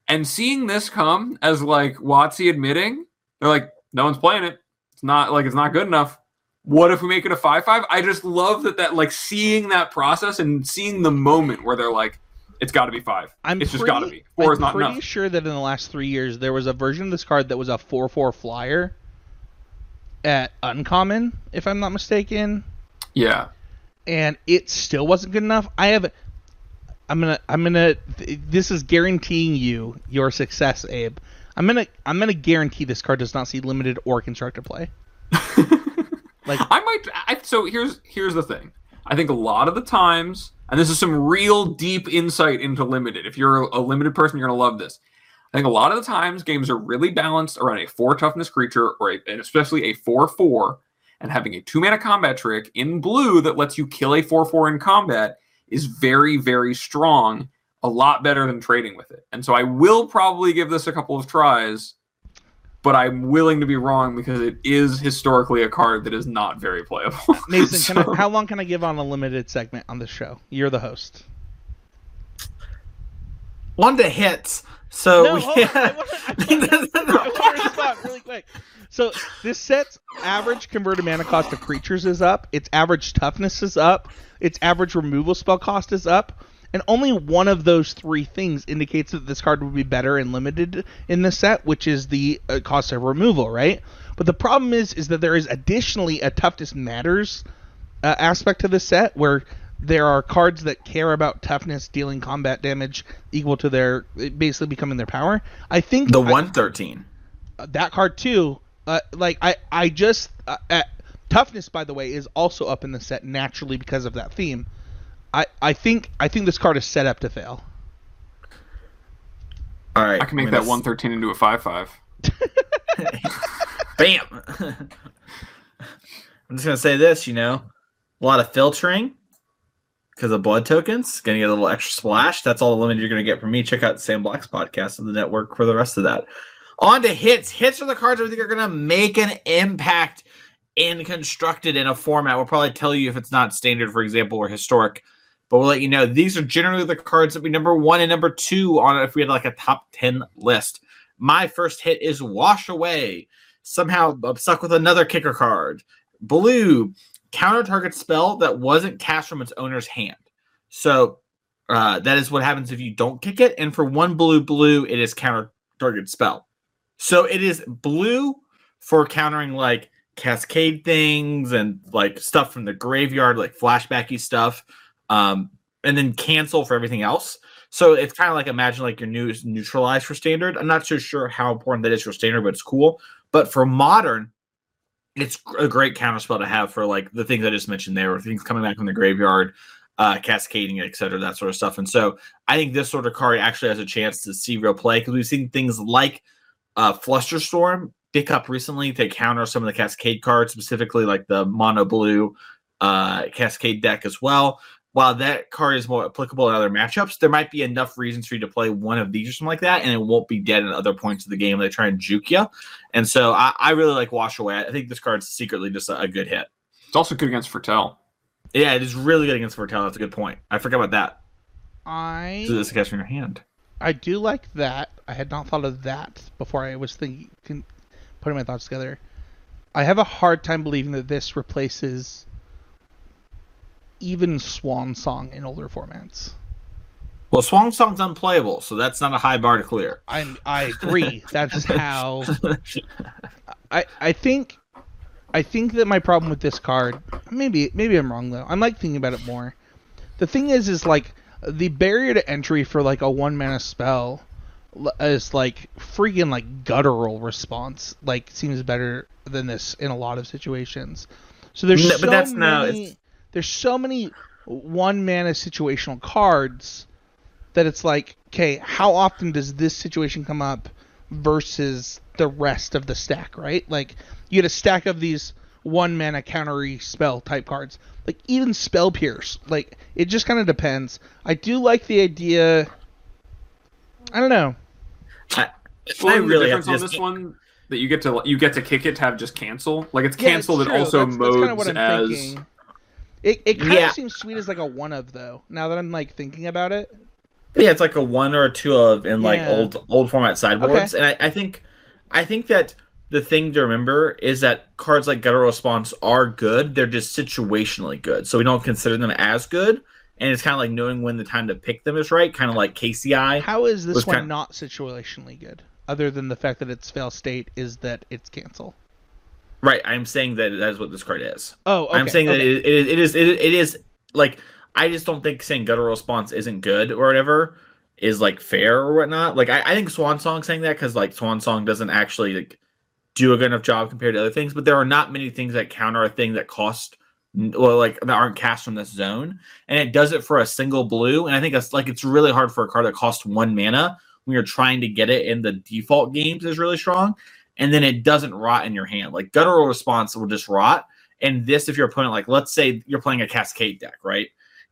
C: And seeing this come as like WotC admitting, they're like, no one's playing it. It's not like it's not good enough. What if we make it a 5-5 i just love that that like seeing that process and seeing the moment where they're like it's got to be five.
B: I'm
C: it's just
B: pretty-
C: got to be. 4 is
B: I'm
C: not
B: pretty
C: enough.
B: sure that in the last three years there was a version of this card that was a four four flyer at uncommon, if I'm not mistaken,
C: yeah
B: and it still wasn't good enough. I have. I'm gonna. I'm gonna. This is guaranteeing you your success, Abe. I'm gonna. I'm gonna guarantee this card does not see limited or constructed play. [laughs] Like-
C: i might I, so here's here's the thing i think a lot of the times and this is some real deep insight into limited if you're a, limited person you're to love this i think a lot of the times games are really balanced around a four toughness creature or a, and especially a four four and having a two mana combat trick in blue that lets you kill a 4 4 in combat is very, very strong, a lot better than trading with it. And so I will probably give this a couple of tries, but I'm willing to be wrong because it is historically a card that is not very playable. [laughs]
B: Mason, can
C: So-
B: I, how long can I give on a limited segment on this show? You're the host.
A: One to hits. So
B: No,
A: we-
B: hold on. [laughs] I wanna- I wanna- I wanna respond really quick. So this set's average converted mana cost of creatures is up. Its average toughness is up. Its average removal spell cost is up. And only one of those three things indicates that this card would be better and limited in this set, which is the uh, cost of removal, right? But the problem is, is that there is additionally a toughness matters uh, aspect to this set where there are cards that care about toughness dealing combat damage equal to their basically becoming their power. I think
A: the
B: I-
A: one thirteen.
B: that card too. Uh, like I, I just uh, uh, toughness by the way is also up in the set naturally because of that theme. I, I think I think this card is set up to fail.
A: All right,
C: I can make
A: mean,
C: that 113 into a 5 5. [laughs]
A: Bam. [laughs] I'm just gonna say this. You know, a lot of filtering because of blood tokens. Gonna get a little extra splash. That's all the limit you're gonna get from me. Check out Sam Black's podcast on the network for the rest of that. On to hits. Hits are the cards I think are gonna make an impact in constructed in a format. We'll probably tell you if it's not standard, for example, or historic. But we'll let you know these are generally the cards that be number one and number two on if we had like a top 10 list. My first hit is Wash Away. Somehow I'm stuck with another kicker card. Blue, counter target spell that wasn't cast from its owner's hand. So uh, that is what happens if you don't kick it. And for one blue, blue, it is counter target spell. So it is blue for countering like cascade things and like stuff from the graveyard, like flashbacky stuff. Um, and then cancel for everything else. So it's kind of like imagine like your new is neutralized for standard. I'm not so sure how important that is for standard, but it's cool. But for modern, it's a great counter spell to have for like the things I just mentioned there, or things coming back from the graveyard, uh, cascading, et cetera, that sort of stuff. And so I think this sort of card actually has a chance to see real play because we've seen things like uh, Flusterstorm pick up recently to counter some of the Cascade cards, specifically like the mono blue uh, Cascade deck as well. While that card is more applicable in other matchups, there might be enough reasons for you to play one of these or something like that, and it won't be dead in other points of the game. They try and juke you, and so I, I really like Wash Away. I think this card's secretly just a, a good hit.
C: It's also good against Foretell.
A: Yeah, it is really good against Foretell. That's a good point. I forgot about that.
B: I
A: So this cast from your hand.
B: I do like that. I had not thought of that before I was thinking, putting my thoughts together. I have a hard time believing that this replaces even Swan Song in older formats.
A: Well, Swan Song's unplayable, so that's not a high bar to clear.
B: I I agree. [laughs] That's how. [laughs] I I think I think that my problem with this card, maybe maybe I'm wrong though. I'm like thinking about it more. The thing is, is like the barrier to entry for like a one mana spell is like freaking like guttural response. Like seems better than this in a lot of situations. So there's
A: No,
B: so
A: but that's no,
B: many,
A: it's-
B: there's so many one mana situational cards that it's like, okay, how often does this situation come up versus the rest of the stack, right? Like you get a stack of these one mana countery spell type cards. Like even spell pierce. Like it just kind of depends. I do like the idea. I don't know.
A: I,
C: Well,
A: I
C: and
A: really
C: the
A: have
C: difference on
A: this.
C: this one that you get to you get to kick it to have just cancel. Like it's
B: Yeah,
C: canceled
B: it's
C: and also
B: that's, that's
C: modes
B: what I'm
C: as
B: thinking. It it kind
A: Yeah.
B: of seems sweet as like a one of though. Now that I'm like thinking about it.
A: Yeah, it's like a one or a two of in like
B: Yeah.
A: old old format sideboards, and I, I think I think that the thing to remember is that cards like Guttural Response are good. They're just situationally good, so we don't consider them as good. And it's kind of like knowing when the time to pick them is right, kind of like KCI.
B: How is this one
A: kind-
B: not situationally good? Other than the fact that its fail state is that it's cancel.
A: Right, I'm saying that that is what this card is.
B: Oh, okay,
A: I'm saying that
B: okay.
A: it, it, is, it is it, it is like I just don't think saying guttural response isn't good or whatever is like fair or whatnot. Like I, I think Swan Song saying that because like Swan Song doesn't actually like do a good enough job compared to other things, but there are not many things that counter a thing that cost well like that aren't cast from this zone, and it does it for a single blue. And I think it's like it's really hard for a card that costs one mana when you're trying to get it in the default games is really strong and then it doesn't rot in your hand. Like guttural response will just rot. And this, if your opponent, like let's say you're playing a cascade deck, right?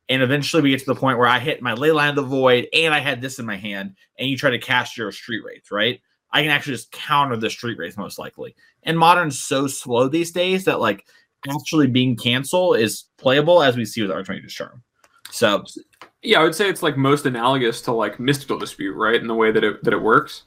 A: And eventually we get to the point where I hit my Leyline of the Void and I had this in my hand, and you try to cast your street wraith, right? I can actually just counter the street wraith most likely. And modern's so slow these days that like actually being cancel is playable as we see with Archmage's Charm. So
C: yeah, I would say it's like most analogous to like mystical dispute, right? In the way that it that it works.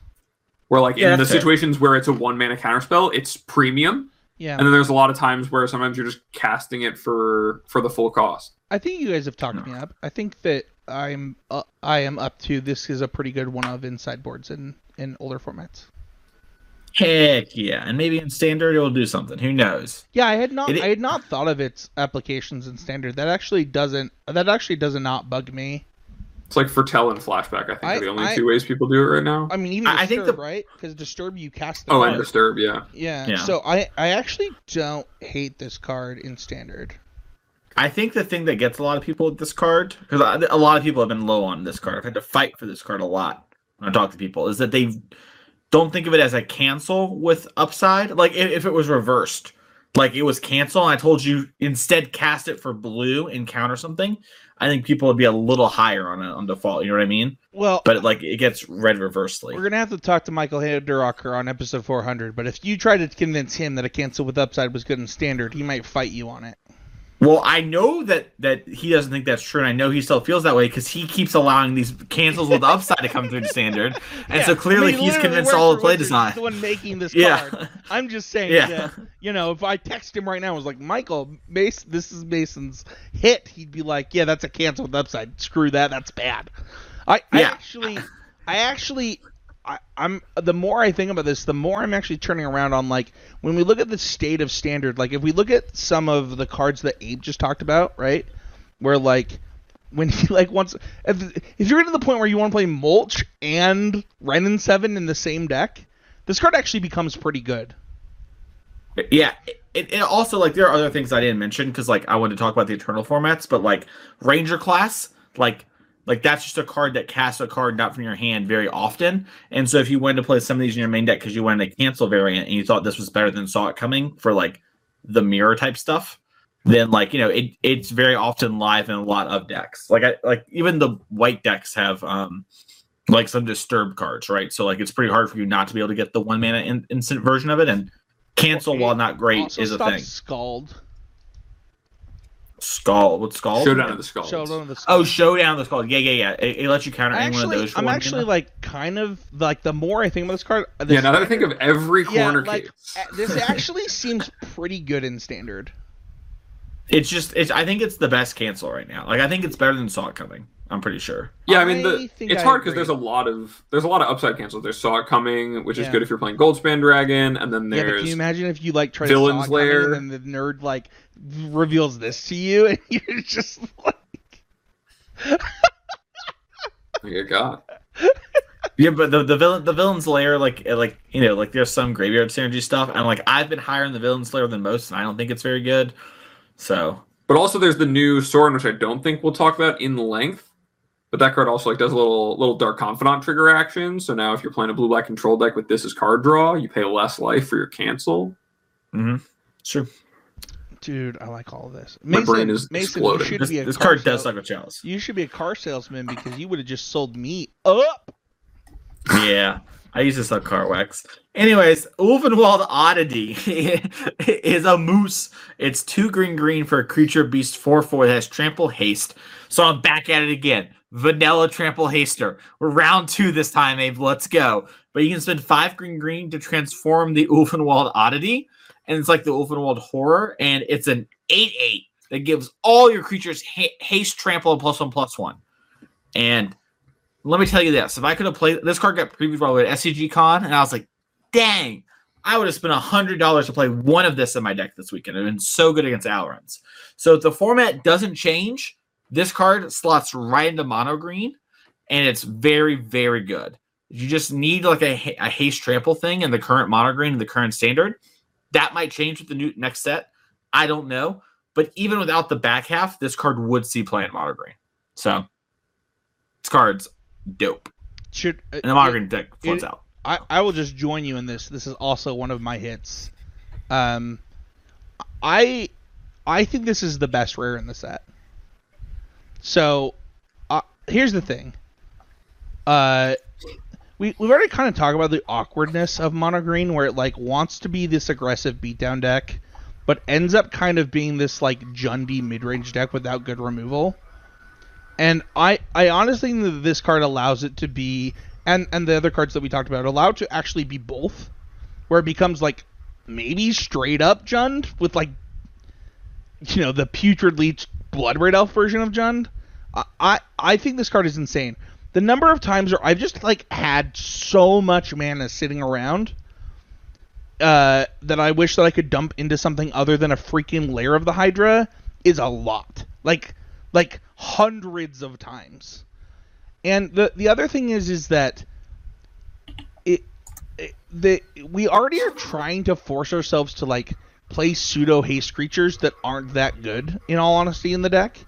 C: Where like
A: Yeah,
C: in the
A: fair.
C: situations where it's a one mana counterspell, it's premium.
B: Yeah,
C: And then there's a lot of times where sometimes you're just casting it for for the full cost.
B: I think you guys have talked me up. I think that I'm uh, I am up to this is a pretty good one of inside boards in in older formats.
A: heck yeah. And maybe in standard it will do something. Who knows?
B: Yeah, I had not
A: It-
B: I had not thought of its applications in standard. That actually doesn't that actually does not bug me.
C: It's like Foretell and Flashback, I think,
B: I-
C: are the only
B: I-
C: two ways people do it right now.
B: I mean, even
A: I- I think the-
B: right? Because disturb you cast the
C: oh,
B: card.
C: and Disturb, yeah.
B: Yeah.
A: Yeah.
B: So I I actually don't hate this card in standard.
A: I think the thing that gets a lot of people with this card, because a lot of people have been low on this card. I've had to fight for this card a lot when I talk to people, is that they don't think of it as a cancel with upside. Like if, if it was reversed, like it was cancel, and I told you instead cast it for blue and counter something. I think people would be a little higher on it on default. You know what I mean?
B: Well,
A: But like it gets read reversely.
B: we're gonna have to talk to Michael Hederacher on episode 400. But if you try to convince him that a cancel with upside was good in standard, he might fight you on it.
A: Well, I know that that he doesn't think that's true, and I know he still feels that way because he keeps allowing these cancels with upside to come through the standard, and so clearly
B: I mean,
A: he's convinced all the play design.
B: He's the one making this
A: Yeah.
B: card. I'm just saying
A: Yeah.
B: that you know, if I text him right now, I was like, Michael, Mason, this is Mason's hit. He'd be like, Yeah, that's a cancel with upside. Screw that. That's bad. I, I actually, I actually, I, I'm the more I think about this, the more I'm actually turning around on like when we look at the state of standard. Like if we look at some of the cards that Abe just talked about, right, where like when he [laughs] like wants if, if you're to the point where you want to play mulch and Wrenn and Seven in the same deck, this card actually becomes pretty good.
A: Yeah, it, it also like there are other things I didn't mention because like I wanted to talk about the eternal formats, but like Ranger class, like like that's just a card that casts a card not from your hand very often. And so if you wanted to play some of these in your main deck because you wanted a cancel variant and you thought this was better than saw it coming for like the mirror type stuff, then like you know it it's very often live in a lot of decks. Like I like even the white decks have um like some disturb cards, right? So like it's pretty hard for you not to be able to get the one mana in, instant version of it and cancel
B: Well,
A: while not great
B: also
A: is a thing.
B: Scald.
A: Skull. What's skull?
C: Showdown of the Skulls.
B: Showdown of the skull.
A: Oh,
B: Skulls.
A: Showdown of the Skull. Yeah, yeah, yeah. It, it lets you counter any one of those. for
B: I'm
A: one
B: actually
A: mana.
B: like kind of like the more I think about this card.
C: yeah, now that I think of every
B: yeah,
C: corner
B: like
C: case.
B: uh, this actually seems pretty good in standard.
A: it's just. It's. I think it's the best cancel right now. Like I think it's better than Saw It Coming. I'm pretty sure.
C: Yeah, I mean,
B: I
C: the,
B: think
C: it's
B: I
C: hard because there's a lot of there's a lot of upside cancels. There's Saw It Coming, which is good if you're playing Goldspan Dragon, and then
B: Yeah, but
C: there's
B: can you imagine if you like try
C: Villain's
B: to saw it coming
C: Lair.
B: and then the nerd like reveals this to you and [laughs] you're just like [laughs]
C: oh God.
A: Yeah, but the the villain the villain's lair like like you know like there's some graveyard synergy stuff and like I've been higher in the villain's lair than most and I don't think it's very good. So
C: But also there's the new Sorin, which I don't think we'll talk about in length. But that card also like does a little little Dark Confidant trigger action. So now if you're playing a blue black control deck with this as card draw, you pay less life for your cancel.
A: Mm-hmm. sure.
B: Dude, I like all of this.
C: My brain is
B: Mason, you
C: exploding.
B: should
A: This,
B: be a
A: this
B: car
A: card does
B: sale-
A: suck with chalice.
B: You should be a car salesman because you would have just sold me up.
A: yeah. I used to suck car wax. Anyways, Ulvenwald Oddity [laughs] is a moose. It's two green green for a creature beast 4 4 that has trample haste. So I'm back at it again. Vanilla trample haster. We're round two this time, Abe. Let's go. But you can spend five green green to transform the Ulvenwald Oddity. And it's like the Ulvenwald Horror. And it's an 8 8 that gives all your creatures ha- haste, trample, and plus one, plus one. And let me tell you this: if I could have played this card, got previewed probably at SCG Con, and I was like, "Dang, I would have spent hundred dollars to play one of this in my deck this weekend. It'd been so good against Alrund's." So if the format doesn't change, this card slots right into mono green, and it's very, very good. You just need like a, a haste trample thing in the current mono green and the current standard. That might change with the new next set. I don't know, but even without the back half, this card would see play in mono green. So this card's dope.
B: Should uh,
A: And the mono green deck floats
B: it-
A: out.
B: I, I will just join you in this. This is also one of my hits. Um, I I think this is the best rare in the set. So, uh, here's the thing. Uh, we we've already kind of talked about the awkwardness of mono green, where it like wants to be this aggressive beatdown deck, but ends up kind of being this like Jundy mid range deck without good removal. And I I honestly think that this card allows it to be and and the other cards that we talked about allow to actually be both, where it becomes like maybe straight up Jund with like you know the putrid leech Bloodbraid Elf version of Jund. I, I I think this card is insane. The number of times where I've just like had so much mana sitting around uh, that I wish that I could dump into something other than a freaking Lair of the Hydra is a lot. Like like hundreds of times. And the the other thing is is that it, it the we already are trying to force ourselves to like play pseudo haste creatures that aren't that good in all honesty in the deck.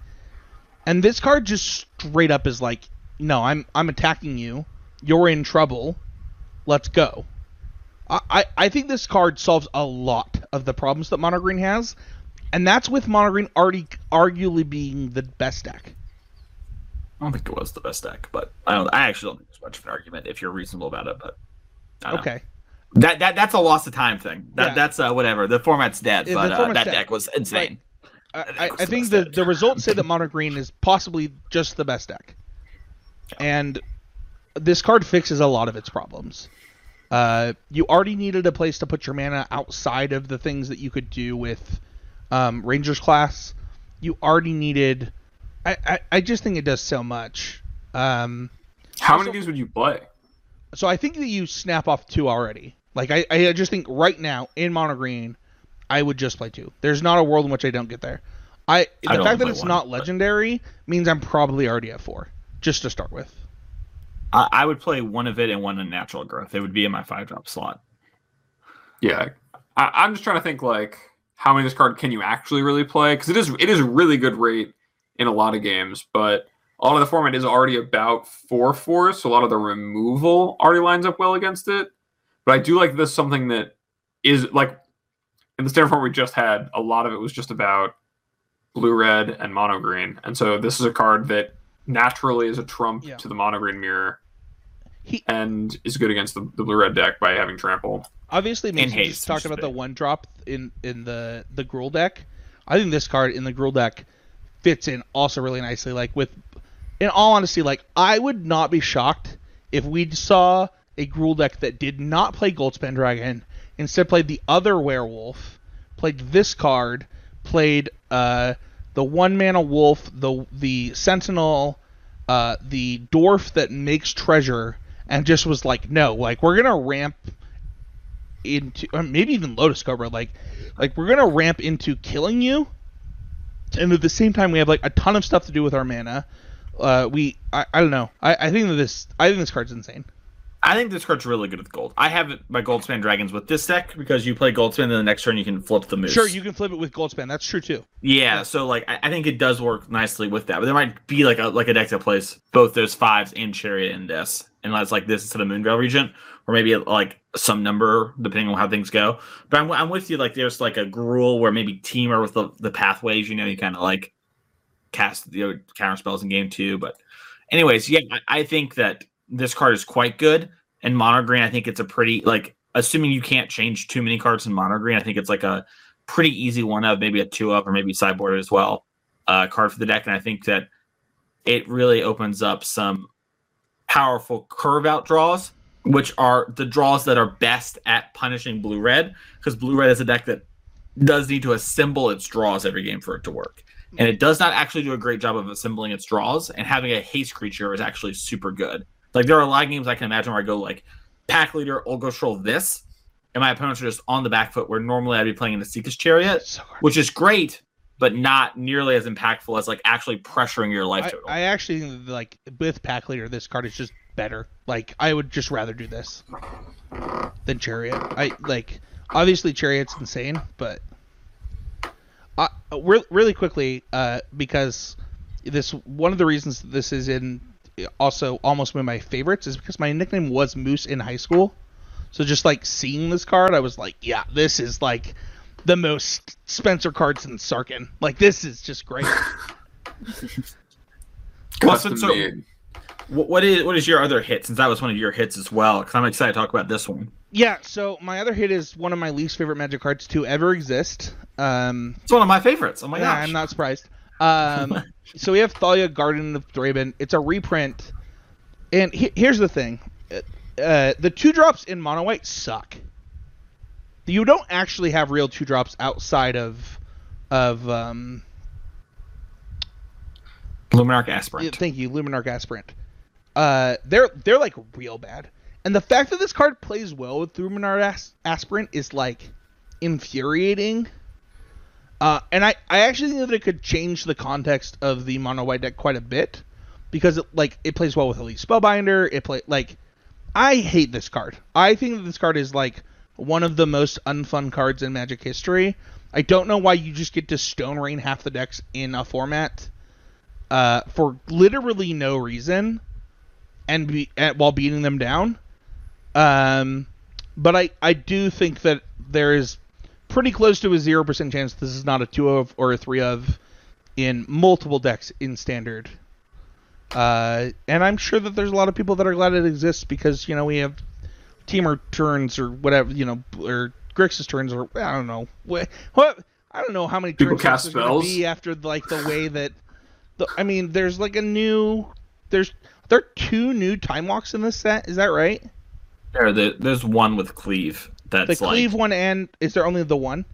B: And this card just straight up is like, no, I'm I'm attacking you. You're in trouble. Let's go. I, I, think this card solves a lot of the problems that Mono Green has, and that's with Mono Green already arguably being the best deck.
A: I don't think it was the best deck, but I don't. I actually don't think there's much of an argument if you're reasonable about it. But I don't know.
B: Okay.
A: that that that's a loss of time thing. That
B: Yeah.
A: that's uh, whatever. The format's dead,
B: Yeah,
A: but
B: the
A: uh, that
B: dead.
A: deck was insane.
B: I, I, I think the, the results say that Mono Green is possibly just the best deck. And this card fixes a lot of its problems. Uh, you already needed a place to put your mana outside of the things that you could do with um, Rangers class. You already needed. I, I, I just think it does so much. Um,
C: How
B: Also-
C: many of these would you play?
B: so I think that you snap off two already. Like I, I just think right now in mono green, I would just play two. There's not a world in which I don't get there. I the
A: I'd
B: fact that it's
A: one,
B: not
A: but-
B: legendary means I'm probably already at four, just to start with.
A: I, I would play one of it and one in natural growth. It would be in my five drop slot.
C: Yeah, I, I'm just trying to think like how many of this card can you actually really play? Because it is it is really good rate in a lot of games, but a lot of the format is already about four four, so a lot of the removal already lines up well against it. But I do like this something that is like in the standard format we just had. A lot of it was just about blue red and mono green, and so this is a card that naturally is a trump
B: Yeah.
C: to the mono green mirror.
B: He-
C: and is good against the, the blue red deck by having trample.
B: Obviously, Mason
A: haste,
B: just talked about the one drop in in the the Gruul deck. I think this card in the Gruul deck fits in also really nicely. Like with, in all honesty, like I would not be shocked if we saw a Gruul deck that did not play Goldspan Dragon, instead played the other werewolf, played this card, played uh, the one mana wolf, the the sentinel, uh, the dwarf that makes treasure, and just was like, no, like we're gonna ramp into or maybe even Lotus Cobra, like like we're gonna ramp into killing you, and at the same time we have like a ton of stuff to do with our mana. Uh, we I, I don't know. I, I think that this I think this card's insane.
A: I think this card's really good with gold. I have my Goldspan Dragons with this deck because you play Goldspan, and the next turn you can flip the moose.
B: Sure, you can flip it with Goldspan. That's true too.
A: Yeah, so like I, I think it does work nicely with that. But there might be like a like a deck that plays both those fives and Chariot and this, and that's like this instead of Moonveil Regent, or maybe like some number depending on how things go. But I'm, I'm with you. Like there's like a Gruul where maybe Temur with the, the pathways. You know, you kind of like cast the know, counter spells in game two. But anyways, yeah, I, I think that this card is quite good. And mono green, I think it's a pretty like assuming you can't change too many cards in mono green, I think it's like a pretty easy one of maybe a two up or maybe sideboard as well uh, card for the deck. And I think that it really opens up some powerful curve out draws, which are the draws that are best at punishing blue red, because blue red is a deck that does need to assemble its draws every game for it to work. And it does not actually do a great job of assembling its draws, and having a haste creature is actually super good. Like there are a lot of games I can imagine where I go like pack leader, I'll go troll this, and my opponents are just on the back foot where normally I'd be playing in the Esika's Chariot, so which is great, but not nearly as impactful as like actually pressuring your life total.
B: I, I actually think like with pack leader, this card is just better. Like I would just rather do this than Chariot. I like obviously Chariot's insane, but uh, re- really quickly uh, because this one of the reasons this is in also almost one of my favorites is because my nickname was Moose in high school. So just like seeing this card, I was like, yeah, this is like the most Spencer card since Sarkhan. Like this is just great. [laughs]
A: Custom so, made. What is what is your other hit? Since that was one of your hits as well, because I'm excited to talk about this one.
B: Yeah, so my other hit is one of my least favorite Magic cards to ever exist. Um,
A: it's one of my favorites. Oh my yeah, gosh!
B: I'm not surprised. Um, [laughs] so we have Thalia, Guardian of Thraben. It's a reprint, and he- here's the thing: uh, the two drops in mono white suck. You don't actually have real two drops outside of of um,
A: Luminarch Aspirant.
B: Thank you, Luminarch Aspirant. Uh, they're they're like real bad, and the fact that this card plays well with Luminarch As- Aspirant is like infuriating uh, and I, I actually think that it could change the context of the mono white deck quite a bit because it, like it plays well with Elite Spellbinder. It play like I hate this card. I think that this card is like one of the most unfun cards in Magic history. I don't know why you just get to Stone Rain half the decks in a format uh, for literally no reason, and be, while beating them down. Um, but I I do think that there is pretty close to a 0% chance this is not a 2 of or a 3 of in multiple decks in standard. Uh, and I'm sure that there's a lot of people that are glad it exists because, you know, we have Temur turns or whatever, you know, or Grixis turns or I don't know. What, what I don't know how many
C: people cast spells
B: be after like the way that the, I mean, there's like a new there's there are two new time walks in this set, is that right?
A: There, there's one with cleave that's
B: the Cleave
A: like,
B: one and is there only the one?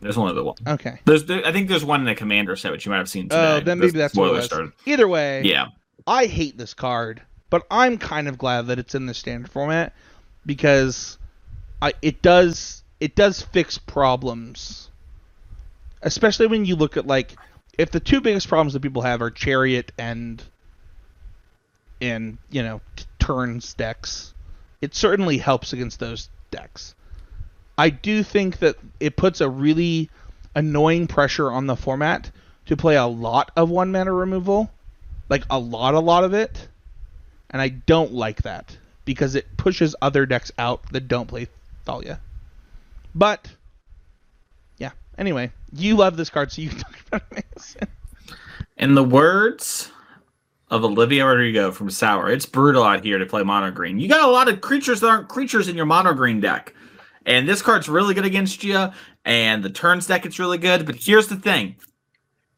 A: There's only the one.
B: Okay.
A: There's there, I think there's one in the commander set which you might have seen today.
B: Oh, then maybe that's was. Started. Either way,
A: yeah.
B: I hate this card, but I'm kind of glad that it's in the standard format because I it does it does fix problems. Especially when you look at like if the two biggest problems that people have are chariot and and you know turns decks, it certainly helps against those decks. I do think that it puts a really annoying pressure on the format to play a lot of one mana removal, like a lot, a lot of it, and I don't like that because it pushes other decks out that don't play Thalia. But yeah, anyway, you love this card, so you can [laughs] talk about it.
A: In the words of Olivia Rodrigo from Sour, it's brutal out here to play mono green. You got a lot of creatures that aren't creatures in your mono green deck. And this card's really good against you, and the turn stack it's really good. But here's the thing: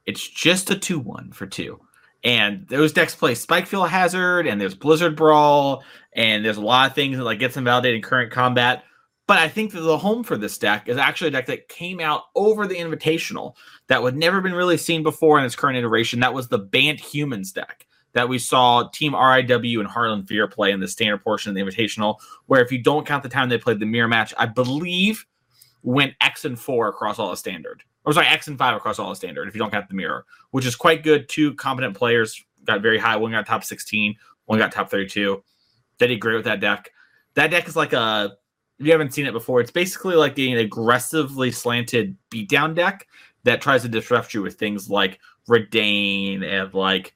A: It's just a 2 1 for two. And those decks play Spikefield Hazard, and there's Blizzard Brawl, and there's a lot of things that like gets invalidated in current combat. But I think that the home for this deck is actually a deck that came out over the Invitational that would never been really seen before in its current iteration. That was the Bant Humans deck that we saw Team RIW and Harlan Fear play in the standard portion of the Invitational, where if you don't count the time they played the mirror match, I believe went X and four across all the standard. Or sorry, X and five across all the standard, if you don't count the mirror, which is quite good. Two competent players got very high. One got top 16, one got top 32. They did great with that deck. That deck is like a if you haven't seen it before, it's basically like an aggressively slanted beatdown deck that tries to disrupt you with things like Reidane and like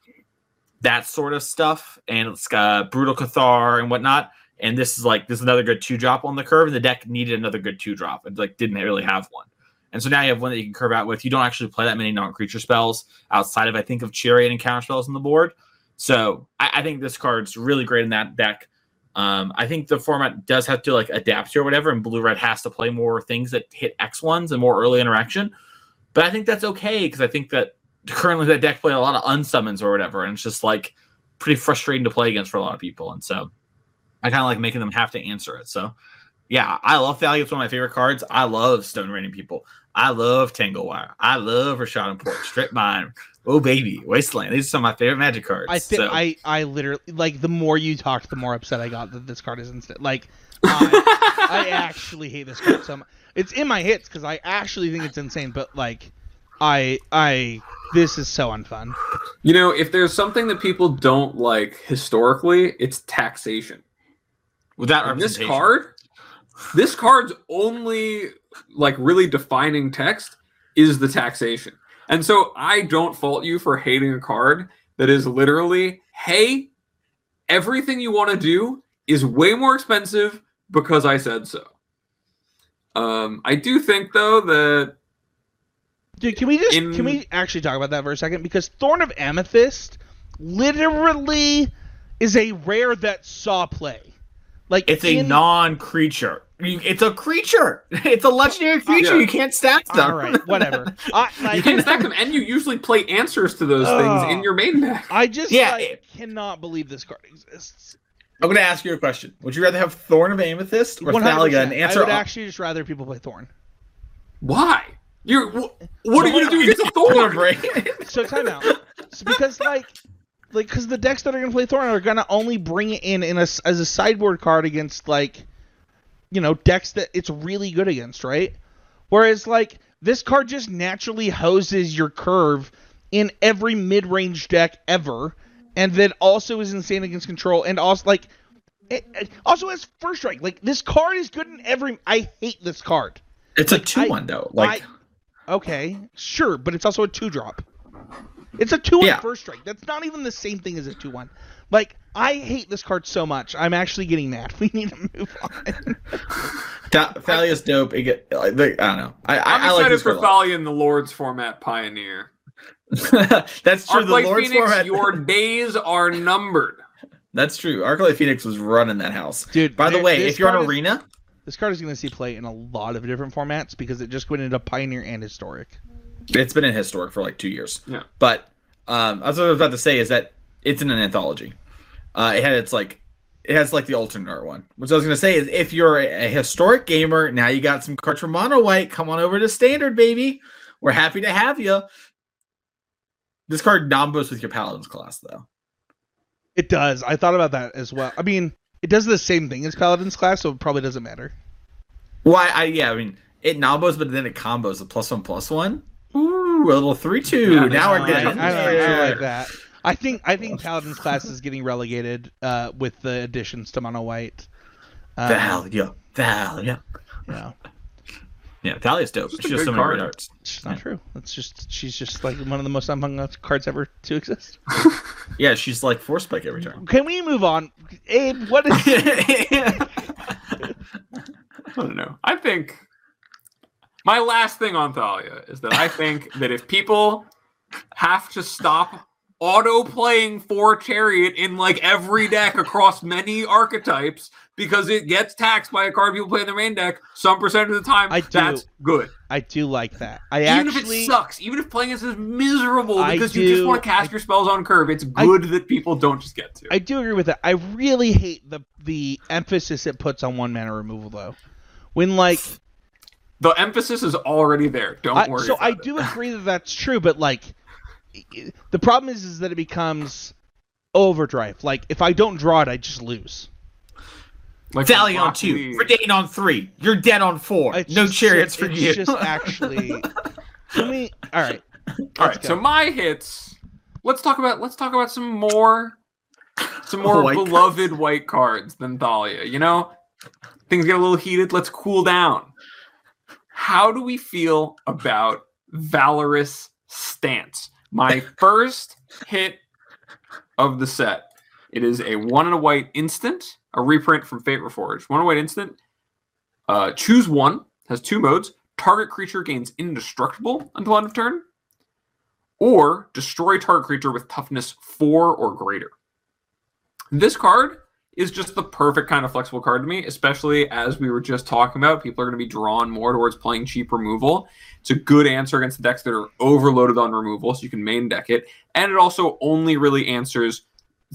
A: that sort of stuff, and it's got brutal Cathar and whatnot. And this is like this is another good two drop on the curve. And the deck needed another good two drop. It like didn't really have one. And so now you have one that you can curve out with. You don't actually play that many non-creature spells outside of I think of Chariot and counter spells on the board. So I, I think this card's really great in that deck. Um, I think the format does have to like adapt or whatever, and blue red has to play more things that hit X ones and more early interaction. But I think that's okay because I think that currently that deck play a lot of unsummons or whatever, and it's just like pretty frustrating to play against for a lot of people. And so I kind of like making them have to answer it. So yeah, I love Thalia. It's one of my favorite cards. I love Stone Raining people. I love Tangle Wire. I love Rishadan Port, Strip Mine. Oh baby, Wasteland. These are some of my favorite Magic cards.
B: I think
A: so.
B: I I literally like the more you talked, the more upset I got that this card is instant. Like [laughs] I, I actually hate this card so much. It's in my hits because I actually think it's insane, but like I I this is so unfun.
C: You know, if there's something that people don't like historically, it's taxation.
A: without
C: And this card, this card's only like really defining text is the taxation. And so I don't fault you for hating a card that is literally, hey, everything you want to do is way more expensive because I said so. Um, I do think though that
B: Dude, can we just
C: In-
B: can we actually talk about that for a second? Because Thorn of Amethyst literally is a rare that saw play. Like
A: It's a non-creature. It's a creature. [laughs] It's a legendary creature.
C: Yeah.
A: You can't stack them.
B: All right, whatever. [laughs] I,
C: you
B: like,
C: can stack them, and you usually play answers to those things in your main deck.
B: I just
A: Yeah,
B: like,
A: it-
B: cannot believe this card exists.
A: I'm going to ask you a question. Would you rather have Thorn of Amethyst or
B: 100%.
A: Thalia? And answer.
B: I would
A: all-
B: actually just rather people play Thorn.
C: Why? You're wh- what are you gonna do against a
A: Thorn
C: thorn?
A: break.
B: So time out. So because like like because the decks that are gonna play Thorn are gonna only bring it in in a, as a sideboard card against like you know decks that it's really good against, right? Whereas like this card just naturally hoses your curve in every mid-range deck ever, and then also is insane against control, and also like it, it also has first strike. Like this card is good in every. I hate this card.
A: It's a
B: Like, I-
A: two-one though. Like
B: Okay, sure, but it's also a two drop. It's a two one
A: Yeah.
B: first strike. That's not even the same thing as a two one. Like I hate this card so much. I'm actually getting mad. [laughs] We need to move on.
A: Tha- Thalia's dope. It get, like, I don't know. I, I,
C: I'm
A: I like
C: excited
A: this
C: for
A: for a lot.
C: Thalia in the Lords format pioneer. [laughs]
A: That's true. The Lord's
C: Phoenix,
A: format.
C: your [laughs] days are numbered.
A: That's true. Arclight Phoenix was running that house.
B: Dude,
A: By the way, if you're on
B: card is-
A: Arena,
B: This card is going to see play in a lot of different formats because it just went into Pioneer and Historic.
A: it's been in historic for like two years.
C: Yeah.
A: But um, I was what I was about to say is that it's in an anthology. Uh, it had its like it has like the alternate art one. Which I was gonna say is if you're a, a historic gamer, now you got some cards from Mono White. Come on over to Standard, baby. We're happy to have you. This card nombos with your Paladins class though.
B: It does. I thought about that as well. I mean, it does the same thing as Paladin's class, so it probably doesn't matter.
A: Why? I, yeah, I mean it nombos, but then it combos a plus one plus one. Ooh, a little three two.
C: Yeah,
A: now
B: I,
A: we're
B: I,
A: getting.
B: I, I like that. I think I think Paladin's class is getting relegated uh, with the additions to Mono White. Um,
A: Thalia, Thalia.
B: yeah.
A: Yeah, Thalia's dope.
C: Just a
A: She's just
C: good
A: so many
C: card.
A: arts.
B: It's not true. It's just she's just like one of the most unhung cards ever to exist. [laughs]
A: Yeah, she's like Force Spike every turn.
B: Can we move on? Abe, what is [laughs]
C: I don't know. I think my last thing on Thalia is that I think [laughs] that if people have to stop auto playing for Chariot in like every deck across many archetypes because it gets taxed by a card people play in the main deck some percent of the time.
B: I do.
C: That's good.
B: I do like that. I
C: even
B: actually
C: if it sucks, even if playing this is miserable
B: I
C: because you just want to cast
B: I-
C: your spells on curve, it's
B: I-
C: good that people don't just get to.
B: I do agree with that. I really hate the the emphasis it puts on one mana removal though. When like
C: the emphasis is already there. Don't
B: I,
C: worry.
B: so I
C: it.
B: do agree that that's true, but like the problem is is that it becomes overdrive. Like if I don't draw it, I just lose.
C: Like
A: Sally on two,
C: Lee.
A: Reidane on three. You're dead on four.
B: It's
A: no
B: just-
A: chariots for
B: it's
A: you.
B: just actually. [laughs] Let me. All right.
C: All right. Let's
B: so
C: my hits. Let's talk about let's talk about some more some more
A: White
C: beloved white cards than Thalia. You know, things get a little heated. Let's cool down. How do we feel about Valorous Stance? My [laughs] first hit of the set. It is a one and a white instant, a reprint from Fate Reforged. One white instant. Uh, choose one. Has two modes. Target creature gains indestructible until end of turn or destroy target creature with toughness 4 or greater. This card is just the perfect kind of flexible card to me, especially as we were just talking about. People are going to be drawn more towards playing cheap removal. It's a good answer against the decks that are overloaded on removal, so you can main deck it. And it also only really answers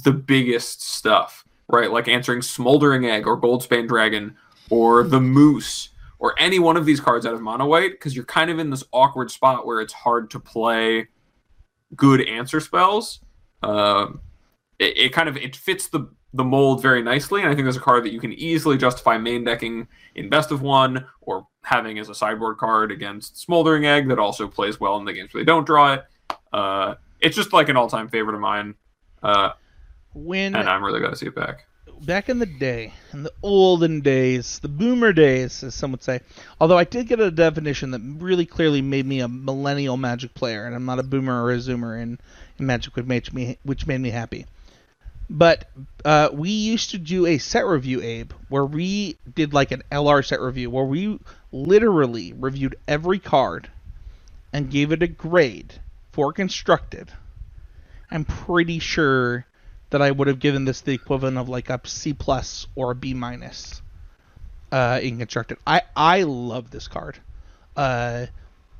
C: the biggest stuff, right? Like answering Smoldering Egg or Goldspan Dragon or the Moose or any one of these cards out of Mono White, because you're kind of in this awkward spot where it's hard to play good answer spells. Um, it, it kind of it fits the the mold very nicely, and I think there's a card that you can easily justify main decking in best of one or having as a sideboard card against Smoldering Egg that also plays well in the games where they don't draw it. Uh, it's just like an all time favorite of mine, uh,
B: When
C: and I'm really glad to see it back.
B: back in the day, in the olden days, the boomer days, as some would say. Although I did get a definition that really clearly made me a millennial Magic player, and I'm not a boomer or a zoomer in, in Magic, which made me which made me happy. But uh, we used to do a set review, Abe, where we did like an LR set review, where we literally reviewed every card and gave it a grade for constructed. I'm pretty sure that I would have given this the equivalent of like a C plus or a B minus uh, in constructed. I I love this card. Uh,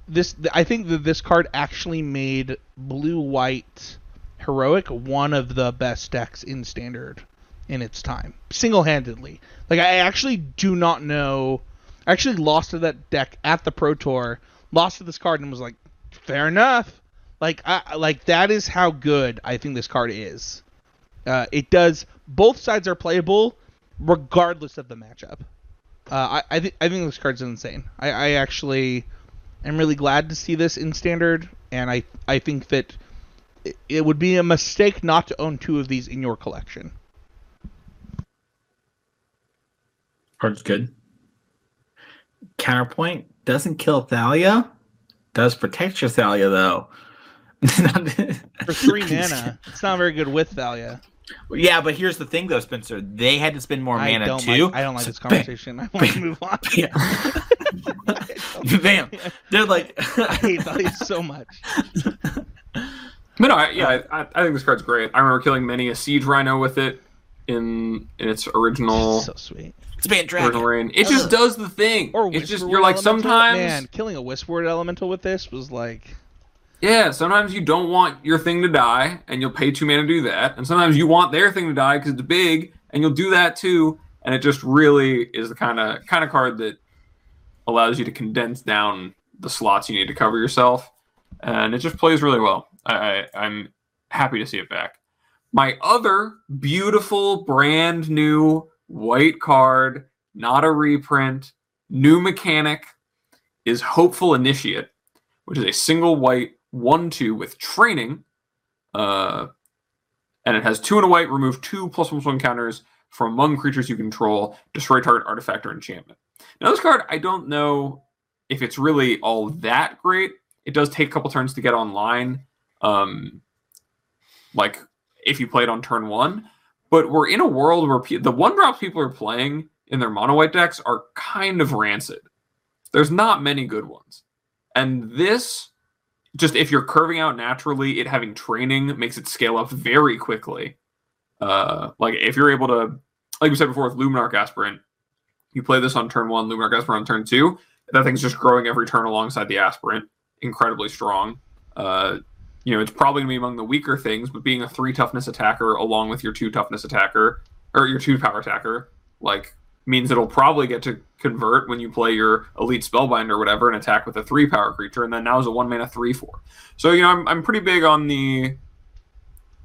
B: this I think that this card actually made blue white heroic one of the best decks in standard in its time, single handedly. Like I actually do not know. I actually lost to that deck at the Pro Tour, lost to this card, and was like, fair enough. Like I like that is how good I think this card is. Uh, it does both sides are playable regardless of the matchup. Uh, I I, th- I think this card's insane. I, I actually am really glad to see this in standard, and I I think that it, it would be a mistake not to own two of these in your collection.
A: Card's good. Counterpoint doesn't kill Thalia. Does protect your Thalia though. [laughs]
B: For three mana, it's not very good with Thalia.
A: Yeah, but here's the thing though, Spencer. They had to spend more
B: I
A: mana
B: don't
A: too.
B: like. I don't like
A: So
B: this [laughs] conversation. I want to move on.
A: Yeah. [laughs] Bam. They're like [laughs]
B: I hate Thalia so much.
C: But no, I, yeah, I, I think this card's great. I remember killing many a siege rhino with it in in its original
B: so sweet.
A: Span
C: original
A: Dragon.
C: reign. It just does the thing.
B: Or
C: it's just you're like
B: Elemental.
C: sometimes
B: man, killing a Whisperwood elemental with this was like
C: Yeah, sometimes you don't want your thing to die, and you'll pay two mana to do that. And sometimes you want their thing to die because it's big, and you'll do that too. And it just really is the kind of kind of card that allows you to condense down the slots you need to cover yourself, and it just plays really well. I, I I'm happy to see it back. My other beautiful, brand new white card, not a reprint, new mechanic, is Hopeful Initiate, which is a single white one two with training. Uh, and it has two and a white, remove two plus one plus one counters from among creatures you control, destroy target artifact or enchantment. Now, this card, I don't know if it's really all that great. It does take a couple turns to get online. Um, like if you play it on turn one, but we're in a world where pe- the one drops people are playing in their mono white decks are kind of rancid. There's not many good ones. And this just if you're curving out naturally, it having training makes it scale up very quickly. Uh, like if you're able to, like we said before with Luminarch Aspirant, you play this on turn one, Luminarch Aspirant on turn two. That thing's just growing every turn alongside the Aspirant, incredibly strong. Uh, you know, it's probably gonna be among the weaker things, but being a three toughness attacker along with your two toughness attacker or your two power attacker, like means it'll probably get to convert when you play your elite spellbinder or whatever and attack with a three power creature, and then now is a one mana three four. So you know, I'm I'm pretty big on the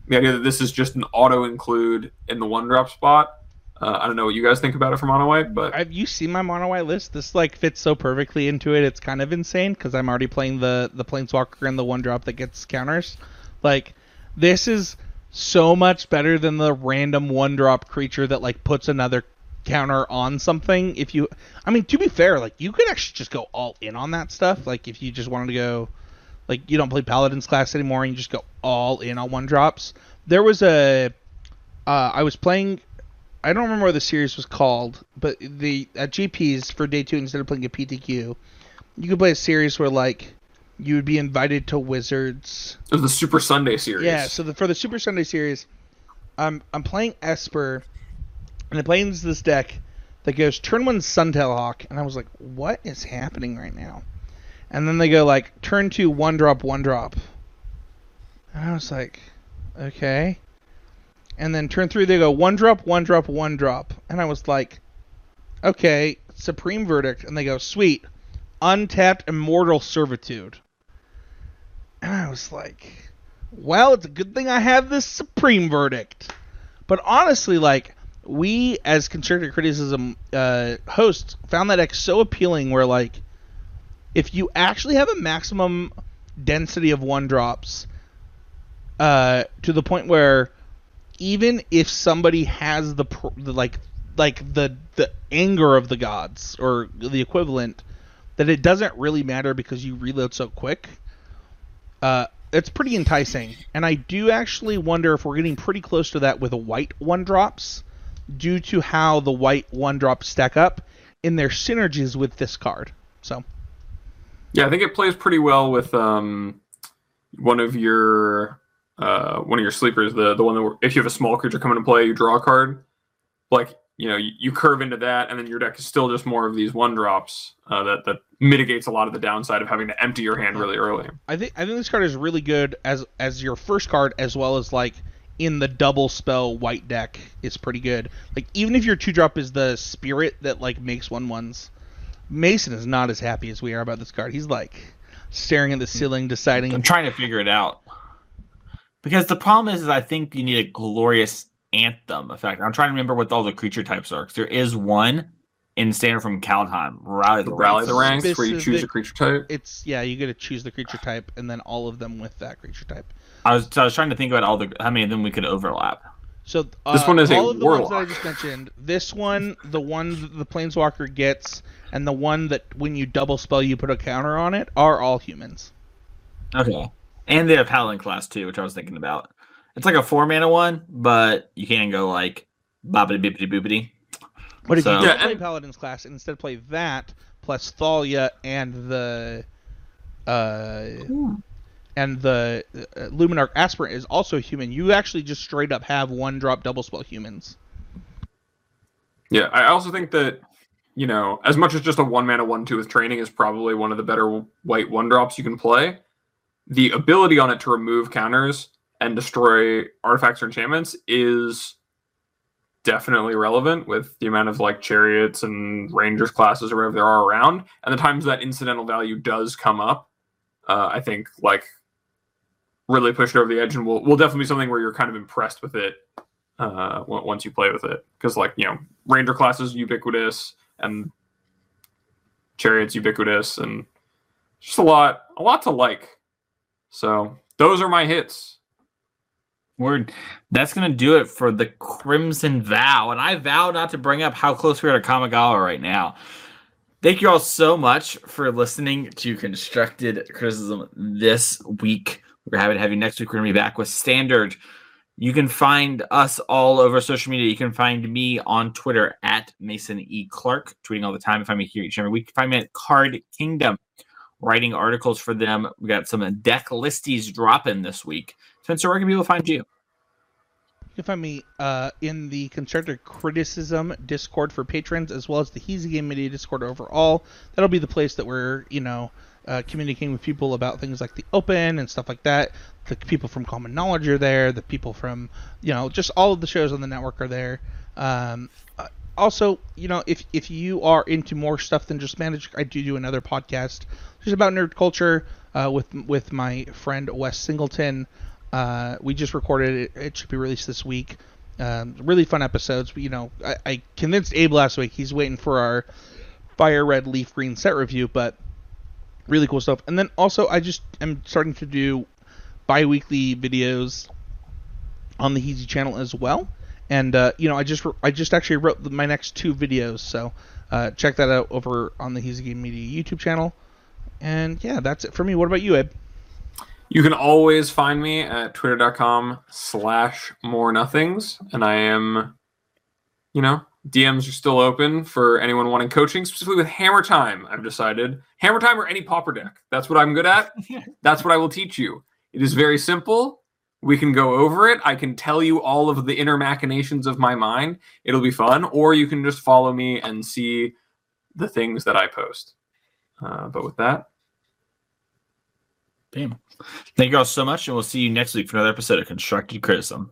C: the idea that this is just an auto include in the one drop spot. Uh, I don't know what you guys think about it from Mono White, but
B: Have you seen my mono white list? This like fits so perfectly into it. It's kind of insane because I'm already playing the the planeswalker and the one drop that gets counters. Like this is so much better than the random one drop creature that like puts another counter on something. If you, I mean, to be fair, like you could actually just go all in on that stuff. Like if you just wanted to go, like you don't play Paladins class anymore and you just go all in on one drops. There was a, uh, I was playing I don't remember what the series was called, but the at GPs for day two instead of playing a PTQ, you could play a series where like you would be invited to Wizards.
C: the Super Sunday series.
B: Yeah, so the, for the Super Sunday series, I'm I'm playing Esper, and it plays this deck that goes turn one Suntail Hawk, and I was like, what is happening right now? And then they go like turn two one drop one drop, and I was like, okay. And then turn three they go one drop one drop one drop, and I was like, okay, Supreme Verdict, and they go sweet, untapped Immortal Servitude, and I was like, well, it's a good thing I have this Supreme Verdict. But honestly, like we as constructive criticism uh, hosts found that X so appealing, where like if you actually have a maximum density of one drops, uh, to the point where even if somebody has the, pr- the like like the the anger of the gods or the equivalent, that it doesn't really matter because you reload so quick. Uh, it's pretty enticing, and I do actually wonder if we're getting pretty close to that with white one drops, due to how the white one drops stack up in their synergies with this card. So
C: Yeah, I think it plays pretty well with um, one of your uh, one of your sleepers. The the one that if you have a small creature come into play, you draw a card. Like you know, you, you curve into that, and then your deck is still just more of these one drops uh, that that mitigates a lot of the downside of having to empty your hand really early.
B: I think I think this card is really good as as your first card, as well as like in the double spell white deck is pretty good. Like even if your two drop is the spirit that like makes one ones, Mason is not as happy as we are about this card. He's like staring at the ceiling, deciding.
A: I'm trying to figure it out. Because the problem is, is I think you need a glorious anthem effect. I'm trying to remember what all the creature types are because there is one in standard from Kaldheim, Rally the
C: Rally the
A: Ranks.
C: ranks, where you choose a creature type.
B: It's yeah, you got to choose the creature type and then all of them with that creature type.
A: I was, I was trying to think about all the how many of them we could overlap.
B: So uh,
C: This one is a
B: all of the ones that I just mentioned. This one, the one that the planeswalker gets, and the one that when you double spell you put a counter on it are all humans.
A: Okay. And they have Paladin class too, which I was thinking about. It's like a four mana one, but you can go like bobbity bippity boopity.
B: But if
A: So-
B: you
C: Yeah,
B: don't play
C: and-
B: Paladin's class and instead play that plus Thalia and the uh and the uh, Luminarch Aspirant is also human, you actually just straight up have one drop double spell humans.
C: Yeah, I also think that you know, as much as just a one mana one two with training is probably one of the better white one drops you can play. The ability on it to remove counters and destroy artifacts or enchantments is definitely relevant with the amount of like chariots and rangers classes or whatever there are around, and the times that incidental value does come up. Uh, I think like really push it over the edge, and will will definitely be something where you're kind of impressed with it uh, on- once you play with it. Because like you know, ranger classes ubiquitous and chariots ubiquitous, and just a lot, a lot to like. So those are my hits.
A: We're that's gonna do it for the Crimson Vow, and I vow not to bring up how close we are to Kamigawa right now. Thank you all so much for listening to Constructed Criticism this week. We're happy to have you next week. We're gonna be back with Standard. You can find us all over social media. You can find me on Twitter at Mason E. Clark, tweeting all the time. Find me here each and every week. Find me at Card Kingdom. writing articles for them. We got some deck listies dropping this week. Spencer, where can people find you?
B: You can find me uh, in the constructive criticism Discord for patrons, as well as the Heezy Game Media Discord overall. That'll be the place that we're, you know, uh, communicating with people about things like the open and stuff like that. The people from Common Knowledge are there. The people from, you know, just all of the shows on the network are there. Um, uh, also, you know, if if you are into more stuff than just Magic, I do do another podcast just about nerd culture uh, with with my friend Wes Singleton. Uh, we just recorded it. It should be released this week. Um, really fun episodes. You know, I, I, convinced Abe last week. He's waiting for our fire red leaf green set review, but really cool stuff. And then also, I just am starting to do bi-weekly videos on the Heezy channel as well. And uh, you know, I just I just actually wrote my next two videos, so uh, check that out over on the Heezy Game Media YouTube channel. And yeah, that's it for me. What about you, Abe?
C: You can always find me at twitter.com slash more nothings. And I am, you know, DMs are still open for anyone wanting coaching, specifically with Hammer Time. I've decided Hammer Time or any Pauper deck. That's what I'm good at. [laughs] That's what I will teach you. It is very simple. We can go over it. I can tell you all of the inner machinations of my mind. It'll be fun. Or you can just follow me and see the things that I post. Uh, but with that,
A: bam. Thank you all so much, and we'll see you next week for another episode of Constructed Criticism.